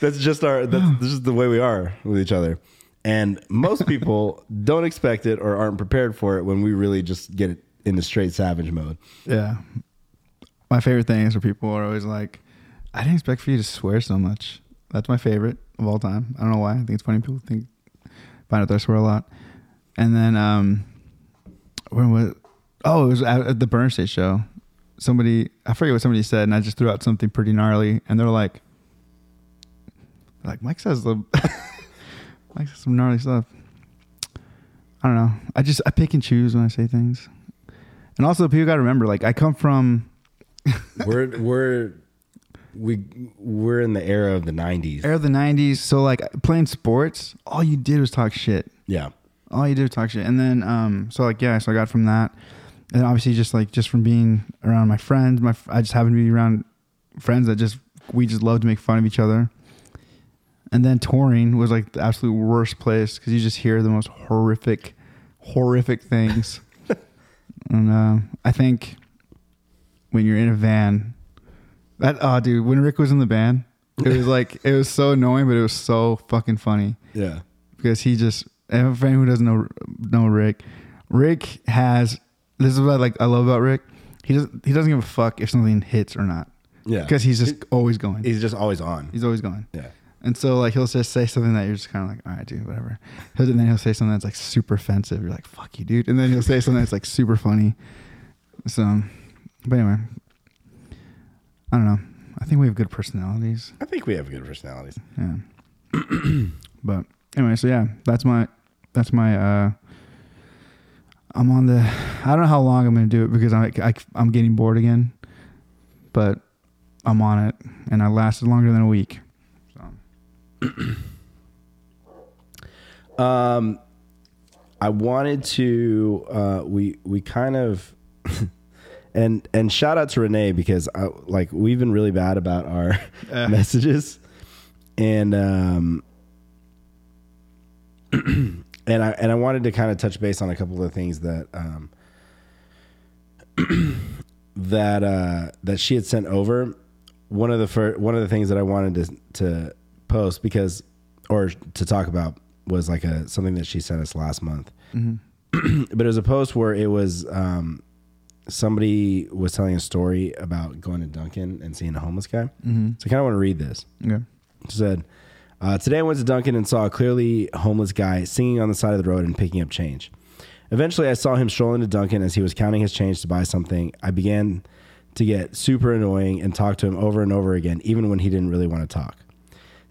that's just our, that's this is the way we are with each other. And most people don't expect it or aren't prepared for it when we really just get it into straight savage mode. Yeah. My favorite thing is where people are always like, I didn't expect for you to swear so much. That's my favorite of all time. I don't know why. I think it's funny people think find out that I swear a lot. And then um, when was? Oh, it was at, at the Burn State show. Somebody, I forget what somebody said, and I just threw out something pretty gnarly, and they're like, like Mike says the, Says some gnarly stuff. I don't know. I just I pick and choose when I say things, and also people got to remember, like I come from we're we're we we're in the era of the '90s. era of the '90s, so like playing sports, all you did was talk shit. Yeah, all you did was talk shit. And then, um, so like, yeah, so I got from that. And obviously just like, just from being around my friends, my, I just happened to be around friends that just, we just love to make fun of each other. And then touring was like the absolute worst place because you just hear the most horrific, horrific things. and uh, I think when you're in a van, that oh dude, when Rick was in the band, it was like it was so annoying, but it was so fucking funny yeah. because he just and for anyone who doesn't know know Rick, Rick has this is what I like I love about Rick. He doesn't he doesn't give a fuck if something hits or not. Yeah. Because he's just always going. He's just always on. He's always going. Yeah. And so like he'll just say something that you're just kind of like, all right, dude, whatever. He'll, and then he'll say something that's like super offensive. You're like, fuck you, dude. And then he'll say something that's like super funny. So, but anyway, I don't know. I think we have good personalities. I think we have good personalities. Yeah. but anyway, so yeah, that's my that's my uh I'm on the I don't know how long I'm going to do it because I, I I'm getting bored again. But I'm on it and I lasted longer than a week. Um, I wanted to. Uh, we we kind of. And and shout out to Renee because I, like we've been really bad about our Uh. messages, and um, and I and I wanted to kind of touch base on a couple of things that um, that uh, that she had sent over. One of the fir- one of the things that I wanted to to post because or to talk about was like a something that she sent us last month. but it was a post where it was um, somebody was telling a story about going to Dunkin' and seeing a homeless guy. Mm-hmm. So I kind of want to read this. okay. It said, uh, Today I went to Dunkin' and saw a clearly homeless guy singing on the side of the road and picking up change. Eventually, I saw him strolling to Dunkin' as he was counting his change to buy something. I began to get super annoying and talk to him over and over again, even when he didn't really want to talk.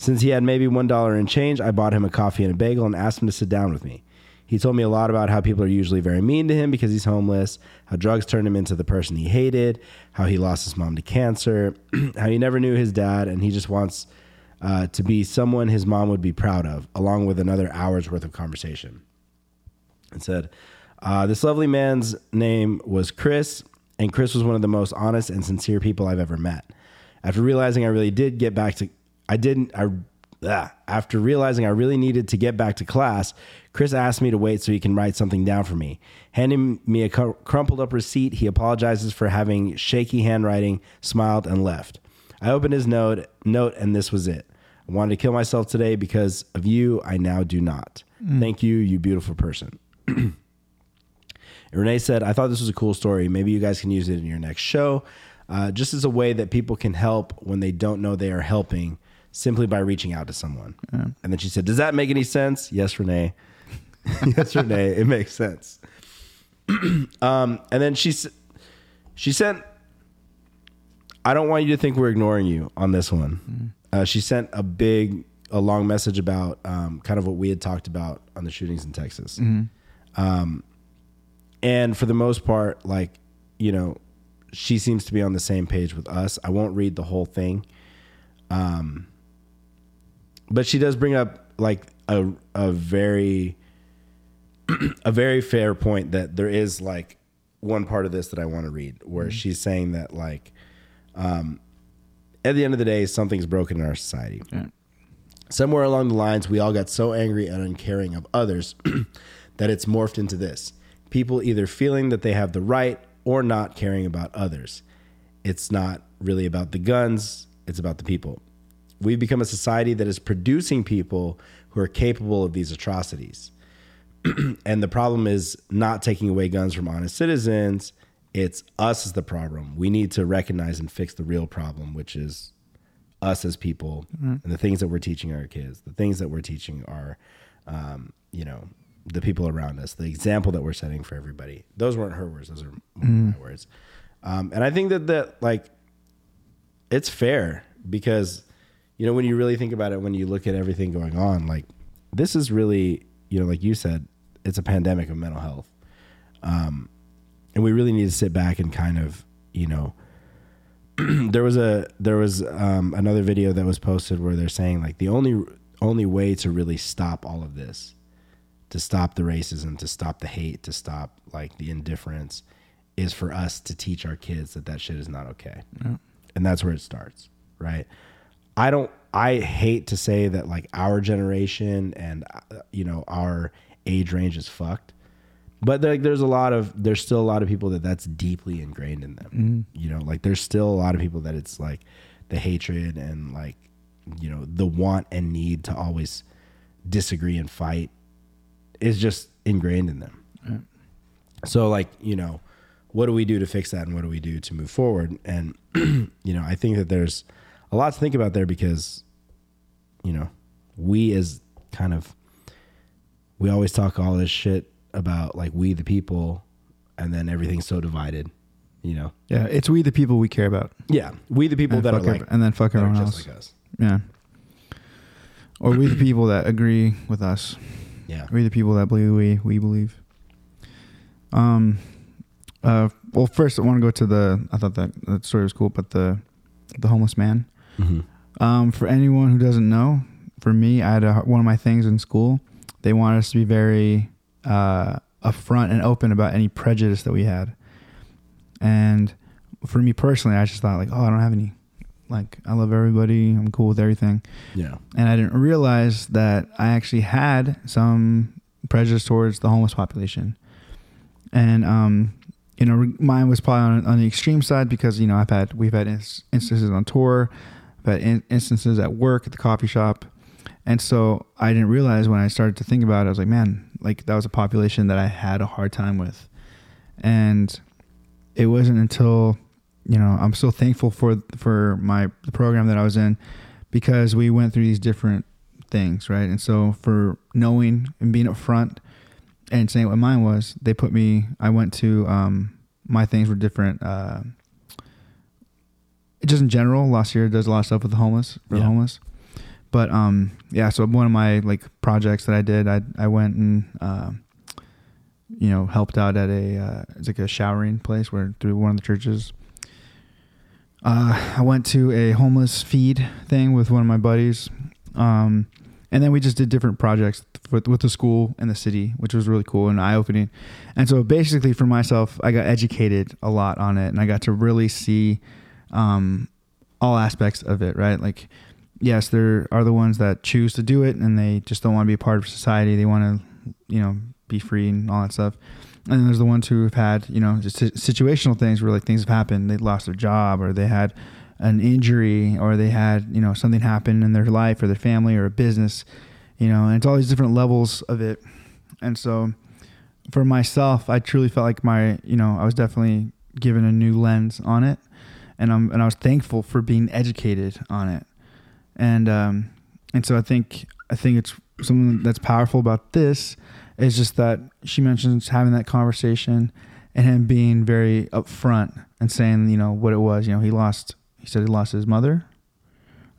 Since he had maybe $1 in change, I bought him a coffee and a bagel and asked him to sit down with me. He told me a lot about how people are usually very mean to him because he's homeless, how drugs turned him into the person he hated, how he lost his mom to cancer, how he never knew his dad, and he just wants uh, to be someone his mom would be proud of, along with another hour's worth of conversation. And said, uh, This lovely man's name was Chris, and Chris was one of the most honest and sincere people I've ever met. After realizing I really did get back to, I didn't, I, ah, after realizing I really needed to get back to class, Chris asked me to wait so he can write something down for me. Handing me a cr- crumpled up receipt, he apologizes for having shaky handwriting, smiled, and left. I opened his note, note, and this was it. I wanted to kill myself today because of you. I now do not. Thank you, you beautiful person. Renee said, I thought this was a cool story. Maybe you guys can use it in your next show, uh, just as a way that people can help when they don't know they are helping simply by reaching out to someone. And then she said, Does that make any sense? Yes, Renee. yes, Renee. It makes sense. um, and then she, she sent, I don't want you to think we're ignoring you on this one. Uh, she sent a big, a long message about um, kind of what we had talked about on the shootings in Texas. Um, and for the most part, like, you know, she seems to be on the same page with us. I won't read the whole thing. Um, but she does bring up like a, a very, a very fair point that there is like one part of this that I want to read where she's saying that like, um, at the end of the day, something's broken in our society. Somewhere along the lines, we all got so angry and uncaring of others that it's morphed into this people either feeling that they have the right or not caring about others. It's not really about the guns, it's about the people. We've become a society that is producing people who are capable of these atrocities. and the problem is not taking away guns from honest citizens. It's us is the problem. We need to recognize and fix the real problem, which is us as people and the things that we're teaching our kids, the things that we're teaching our, um, you know, the people around us, the example that we're setting for everybody. Those weren't her words; those are my words. Um, and I think that that like it's fair because you know when you really think about it, when you look at everything going on, like this is really you know like you said, it's a pandemic of mental health, um, and we really need to sit back and kind of you know there was a there was um, another video that was posted where they're saying like the only only way to really stop all of this, to stop the racism, to stop the hate, to stop like the indifference, is for us to teach our kids that that shit is not okay, and that's where it starts, right? I don't. I hate to say that like our generation and uh, you know our age range is fucked but like there's a lot of there's still a lot of people that that's deeply ingrained in them. You know like there's still a lot of people that it's like the hatred and like you know the want and need to always disagree and fight is just ingrained in them. So like you know what do we do to fix that and what do we do to move forward? And you know i think that there's a lot to think about there because you know we as kind of we always talk all this shit about like we the people and then everything's so divided you know Yeah, it's we the people we care about, yeah we the people and that are like ev- and then fuck everyone else. like us Yeah, or we the people that agree with us. yeah We the people that believe we we believe. Um, uh, well, first I want to go to the. I thought that that story was cool, but the the homeless man. Hmm Um, for anyone who doesn't know, for me, I had a, one of my things in school. They wanted us to be very uh, upfront and open about any prejudice that we had. And for me personally, I just thought like, oh, I don't have any. Like, I love everybody. I'm cool with everything. yeah And I didn't realize that I actually had some prejudice towards the homeless population. And um, you know, mine was probably on, on the extreme side because you know I've had we've had ins- instances on tour, Had in- instances at work at the coffee shop, and so I didn't realize when I started to think about it, I was like, man, like that was a population that I had a hard time with, and it wasn't until you know I'm so thankful for for my the program that I was in because we went through these different things, right? And so for knowing and being upfront and saying what mine was, they put me. I went to um, my things were different. Uh, just in general, last year does a lot of stuff with the homeless for the homeless. But um, yeah, so one of my like projects that I did, I I went and uh, you know helped out at a uh, it's like a showering place where through one of the churches. Uh, I went to a homeless feed thing with one of my buddies. Um, and then we just did different projects with, with the school and the city, which was really cool and eye opening. And so basically, for myself, I got educated a lot on it, and I got to really see um, all aspects of it. Right, like yes, there are the ones that choose to do it, and they just don't want to be a part of society. They want to, you know, be free and all that stuff. And then there's the ones who have had, you know, just situational things where like things have happened. They lost their job, or they had an injury, or they had, you know, something happen in their life or their family or a business, you know, and it's all these different levels of it. And so for myself, I truly felt like my, you know, I was definitely given a new lens on it. And I'm, and I was thankful for being educated on it. And, um, and so I think, I think it's something that's powerful about this is just that she mentions having that conversation and him being very upfront and saying, you know, what it was. You know, he lost, he said he lost his mother,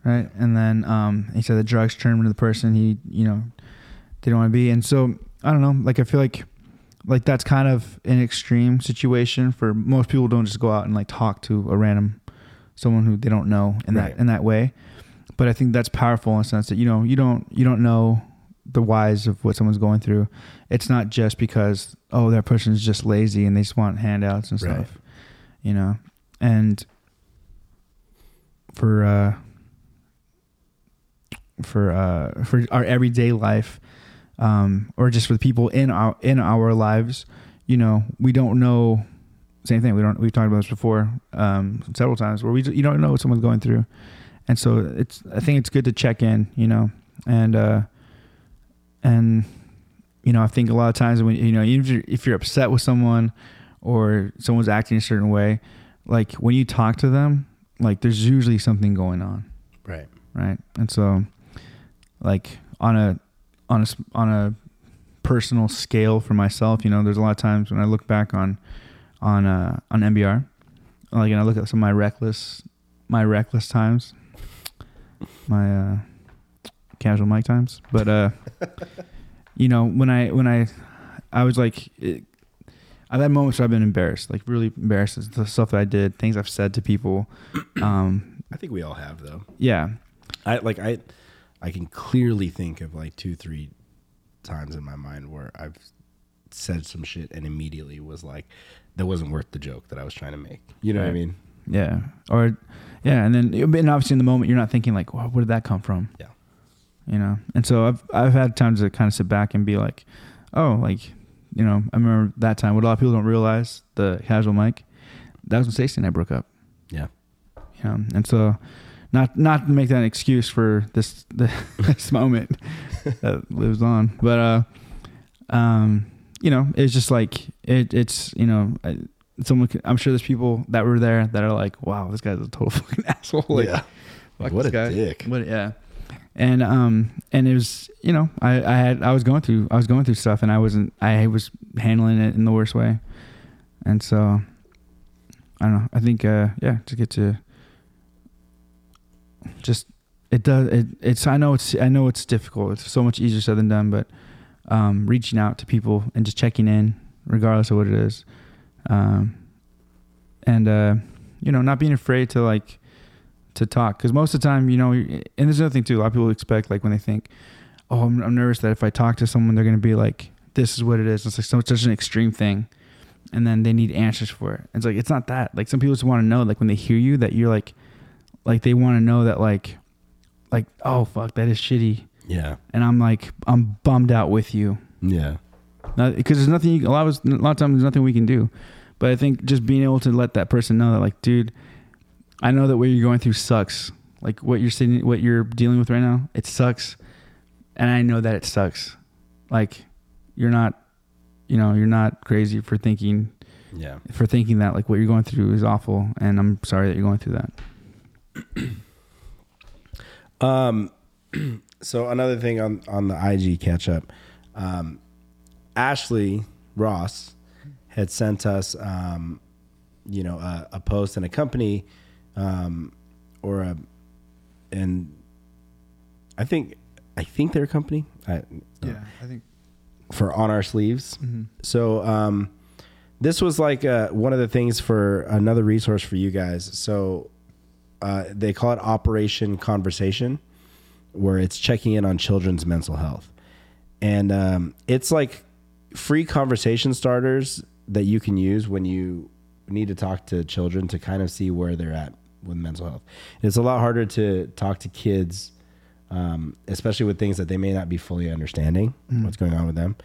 right? And then um, he said the drugs turned him into the person he, you know, didn't want to be. And so I don't know, like I feel like, like that's kind of an extreme situation for most people. Don't just go out and like talk to a random someone who they don't know in Right. that in that way. But I think that's powerful in the sense that you know you don't you don't know the whys of what someone's going through. It's not just because oh that person's just lazy and they just want handouts and Right. stuff, you know. And for uh for uh for our everyday life, um, or just for the people in our in our lives, you know, we don't know. Same thing. We don't. We've talked about this before um, several times, where we you don't know what someone's going through, and so it's. I think it's good to check in, you know, and uh, and you know, I think a lot of times when you know, even if you're, if you're upset with someone or someone's acting a certain way, like when you talk to them, like there's usually something going on, Right. right? And so, like on a on a on a personal scale for myself, you know, there's a lot of times when I look back on on uh, on MBR, like and I look at some of my reckless my reckless times, my uh, casual mic times, but uh, you know, when I when I I was like. It, I've had moments where I've been embarrassed, like really embarrassed the stuff that I did, things I've said to people. Um, I think we all have though. yeah, I like I I can clearly think of like two, three times in my mind where I've said some shit and immediately was like, that wasn't worth the joke that I was trying to make. You know what I mean? Yeah. Or yeah, and then and obviously in the moment you're not thinking like, well, where did that come from? Yeah. You know. And so I've I've had times to kind of sit back and be like, oh, like, you know, I remember that time. What a lot of people don't realize, the casual mic, that was when Stacey and I broke up. Yeah. You know, and so not not to make that an excuse for this this moment that lives on, but uh, um, you know, it's just like it. It's you know, I, someone. Could, I'm sure there's people that were there that are like, wow, this guy's a total fucking asshole. Like, yeah. fuck What a guy. dick. What? Yeah. And um and it was you know I I had I was going through I was going through stuff and I wasn't I was handling it in the worst way, and so I don't know I think uh yeah to get to just it does it it's I know it's I know it's difficult. It's so much easier said than done but um reaching out to people and just checking in regardless of what it is. Um and uh you know not being afraid to like to talk because most of the time you know and there's another thing too a lot of people expect like when they think oh i'm, I'm nervous that if i talk to someone they're to be like this is what it is. It's like so such an extreme thing and then they need answers for it. It's like it's not that. Like some people just want to know like when they hear you that you're like like they want to know that like like oh fuck that is shitty. Yeah. and i'm like i'm bummed out with you. Yeah. because there's nothing you, a lot of a lot of times there's nothing we can do. But i think just being able to let that person know that like dude i know that what you're going through sucks. Like what you're sitting what you're dealing with right now it sucks. And i know that it sucks. Like you're not you know you're not crazy for thinking Yeah. for thinking that like what you're going through is awful. And i'm sorry that you're going through that Um, so another thing on on the IG catch up, um, Ashley Ross had sent us, um, you know, a, a post and a company, um, or a, and I think I think they're a company. I, i think for on our sleeves. So um, this was like uh, one of the things for another resource for you guys. So uh, they call it Operation Conversation, where it's checking in on children's mental health, and um, it's like free conversation starters that you can use when you need to talk to children to kind of see where they're at with mental health. It's a lot harder to talk to kids um, especially with things that they may not be fully understanding what's going on with them.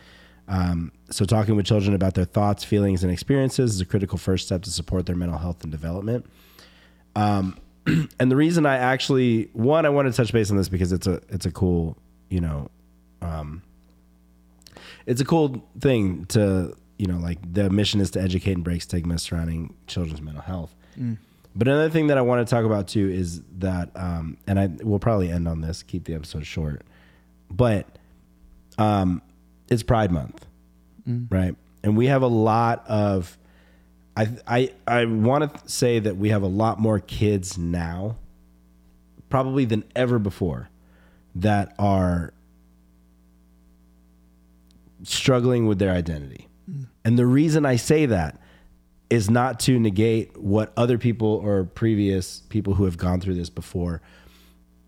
Um, so, talking with children about their thoughts, feelings, and experiences is a critical first step to support their mental health and development. Um, and the reason I actually one I want to touch base on this because it's a it's a cool you know um, it's a cool thing to you know like the mission is to educate and break stigma surrounding children's mental health. But another thing that I want to talk about too is that, um, and I will probably end on this, keep the episode short, but um, it's Pride Month, right? And we have a lot of, I I I want to say that we have a lot more kids now, probably than ever before, that are struggling with their identity. Mm. And the reason I say that is not to negate what other people or previous people who have gone through this before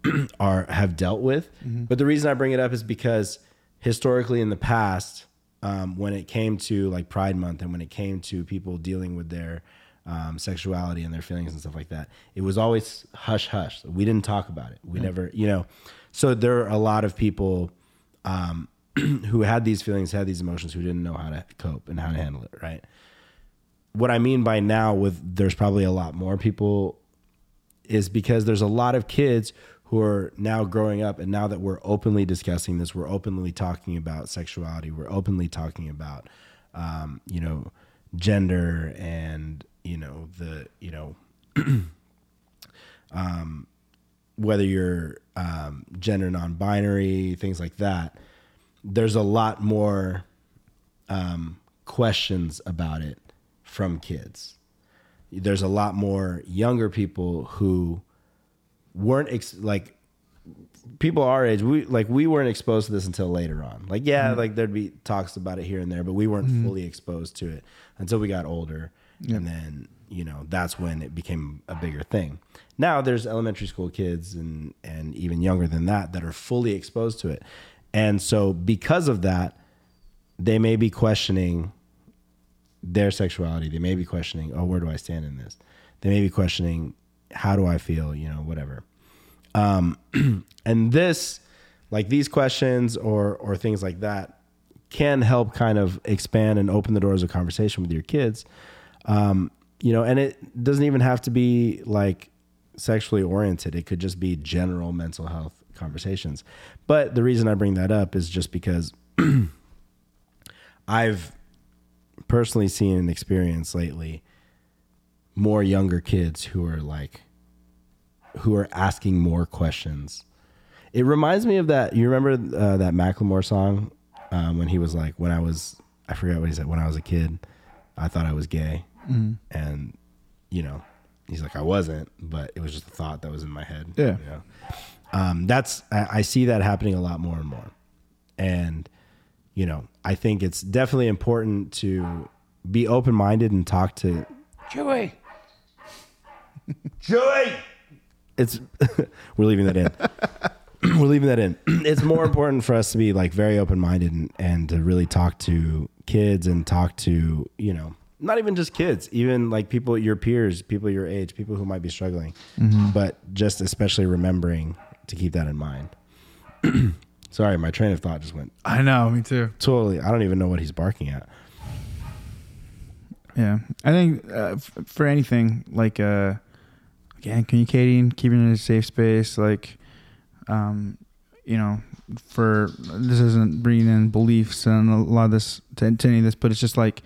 are have dealt with. Mm-hmm. But the reason I bring it up is because historically in the past, um, when it came to like Pride Month and when it came to people dealing with their um, sexuality and their feelings and stuff like that, it was always hush hush. We didn't talk about it. We never, you know. So there are a lot of people um, who had these feelings, had these emotions, who didn't know how to cope and how to handle it. Right what I mean by now with there's probably a lot more people is because there's a lot of kids who are now growing up and now that we're openly discussing this, we're openly talking about sexuality, we're openly talking about um, you know, gender and, you know, the, you know, um whether you're um, gender non-binary, things like that, there's a lot more um, questions about it from kids. There's a lot more younger people who weren't ex- like people our age. We like we weren't exposed to this until later on. Like yeah, Mm-hmm. like there'd be talks about it here and there, but we weren't fully exposed to it until we got older, and then you know that's when it became a bigger thing. Now there's elementary school kids and and even younger than that that are fully exposed to it, and so because of that, they may be questioning their sexuality. They may be questioning, oh, where do I stand in this? They may be questioning, how do I feel? You know, whatever. Um, and this, like these questions or or things like that, can help kind of expand and open the doors of conversation with your kids. Um, you know, and it doesn't even have to be like sexually oriented. It could just be general mental health conversations. But the reason I bring that up is just because I've personally seen and experienced lately more younger kids who are like who are asking more questions. It reminds me of that. You remember uh, that Macklemore song um, when he was like, "When I was, I forget what he said. When I was a kid, I thought I was gay," and you know, he's like, "I wasn't, but it was just a thought that was in my head." Yeah. you know? um, that's I, I see that happening a lot more and more, and you know, I think it's definitely important to be open minded and talk to Joey. Joey. It's we're leaving that in. we're leaving that in. It's more important for us to be like very open minded and, and to really talk to kids and talk to you know not even just kids, even like people your peers, people your age, people who might be struggling, but just especially remembering to keep that in mind. Sorry, my train of thought just went I know, me too. totally. I don't even know what he's barking at. Yeah, I think uh, f- for anything like uh, again, communicating, keeping it in a safe space, like, um, you know, for this isn't bringing in beliefs and a lot of this to, to any of this, but it's just like,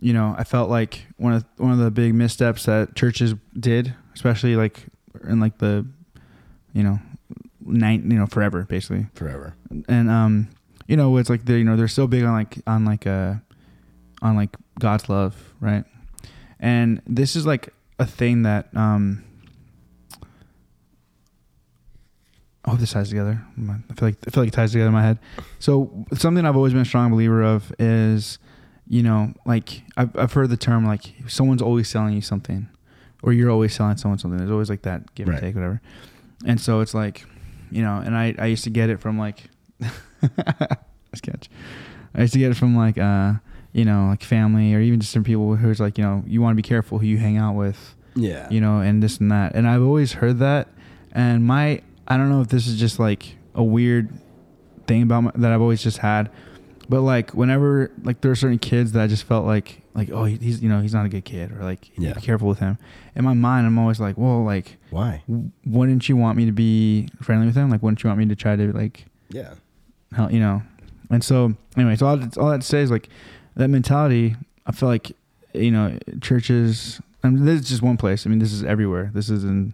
you know, I felt like one of one of the big missteps that churches did, especially like in like the, you know, nine, you know, forever basically, Forever. and um you know it's like they you know they're so big on like on like uh on like god's love right and this is like a thing that um I hope this ties together. I feel like I feel like it ties together in my head. So something I've always been a strong believer of is, you know, like I've I've heard the term like someone's always selling you something, or you're always selling someone something. There's always like that give Right. and take, whatever. And so it's like, you know, and I I used to get it from like, sketch. I used to get it from like uh you know like family or even just some people who's like you know you want to be careful who you hang out with Yeah. you know, and this and that. And I've always heard that. And my, I don't know if this is just like a weird thing about my, that I've always just had, but like whenever like there are certain kids that I just felt like like oh he's you know he's not a good kid or like Yeah. be careful with him. In my mind, I'm always like, well, like Why? w- wouldn't you want me to be friendly with him? Like wouldn't you want me to try to like Yeah. help you know and so anyway so all, all that to say is like that mentality i feel like you know churches I mean, this is just one place i mean this is everywhere this is in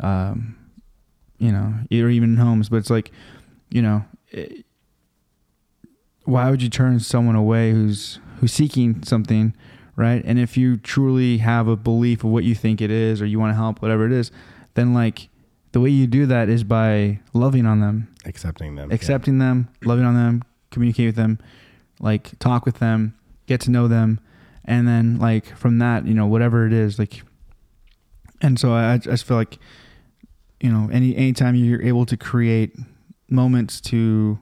um you know or even in homes but it's like you know it, why would you turn someone away who's who's seeking something right and if you truly have a belief of what you think it is or you want to help whatever it is then like the way you do that is by loving on them Accepting them. accepting them, loving on them, communicate with them, like talk with them, get to know them, and then like from that, you know, whatever it is, like. And so I, I just feel like, you know, any anytime you're able to create moments to,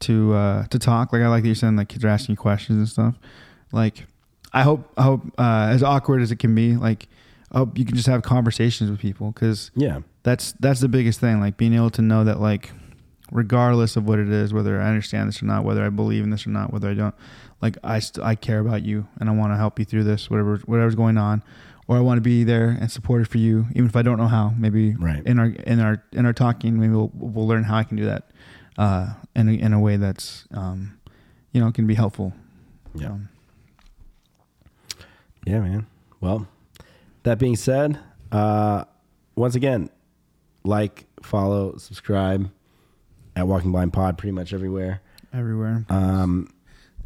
to uh to talk, like I like that you're saying, like kids are asking you questions and stuff, like. I hope, I hope, uh, as awkward as it can be, like, I hope you can just have conversations with people because Yeah. that's that's the biggest thing like being able to know that like regardless of what it is whether i understand this or not whether i believe in this or not whether i don't like i st- i care about you and i want to help you through this whatever whatever's going on or i want to be there and supportive for you even if i don't know how maybe Right. in our in our in our talking maybe we'll, we'll learn how i can do that uh in a, in a way that's um you know can be helpful Yeah. Um, Yeah, man. Well, that being said, uh, once again, like follow, subscribe at Walking Blind Pod pretty much everywhere. Everywhere. Um,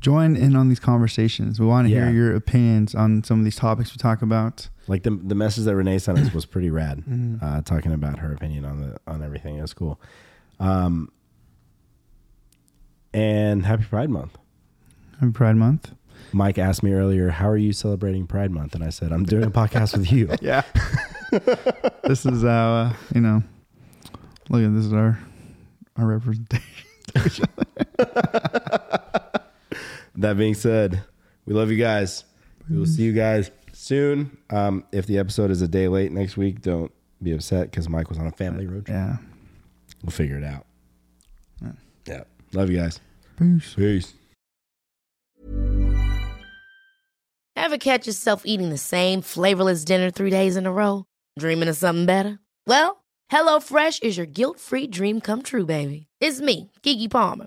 Join in on these conversations. We want to Yeah. hear your opinions on some of these topics we talk about. like the the message that Renee sent us was pretty rad. Mm-hmm. Uh, talking about her opinion on the on everything. It was cool. Um, and happy Pride Month. Happy Pride Month. Mike asked me earlier, "How are you celebrating Pride Month?" And I said, "I'm doing a podcast with you." Yeah. this is our, uh, you know. Look at this is our our representation. That being said, we love you guys. We will see you guys soon. Um, if the episode is a day late next week, don't be upset because Mike was on a family road trip. Yeah. We'll figure it out. Yeah. Love you guys. Peace. Peace. Ever catch yourself eating the same flavorless dinner three days in a row? Dreaming of something better? Well, HelloFresh is your guilt free dream come true, baby. It's me, Keke Palmer.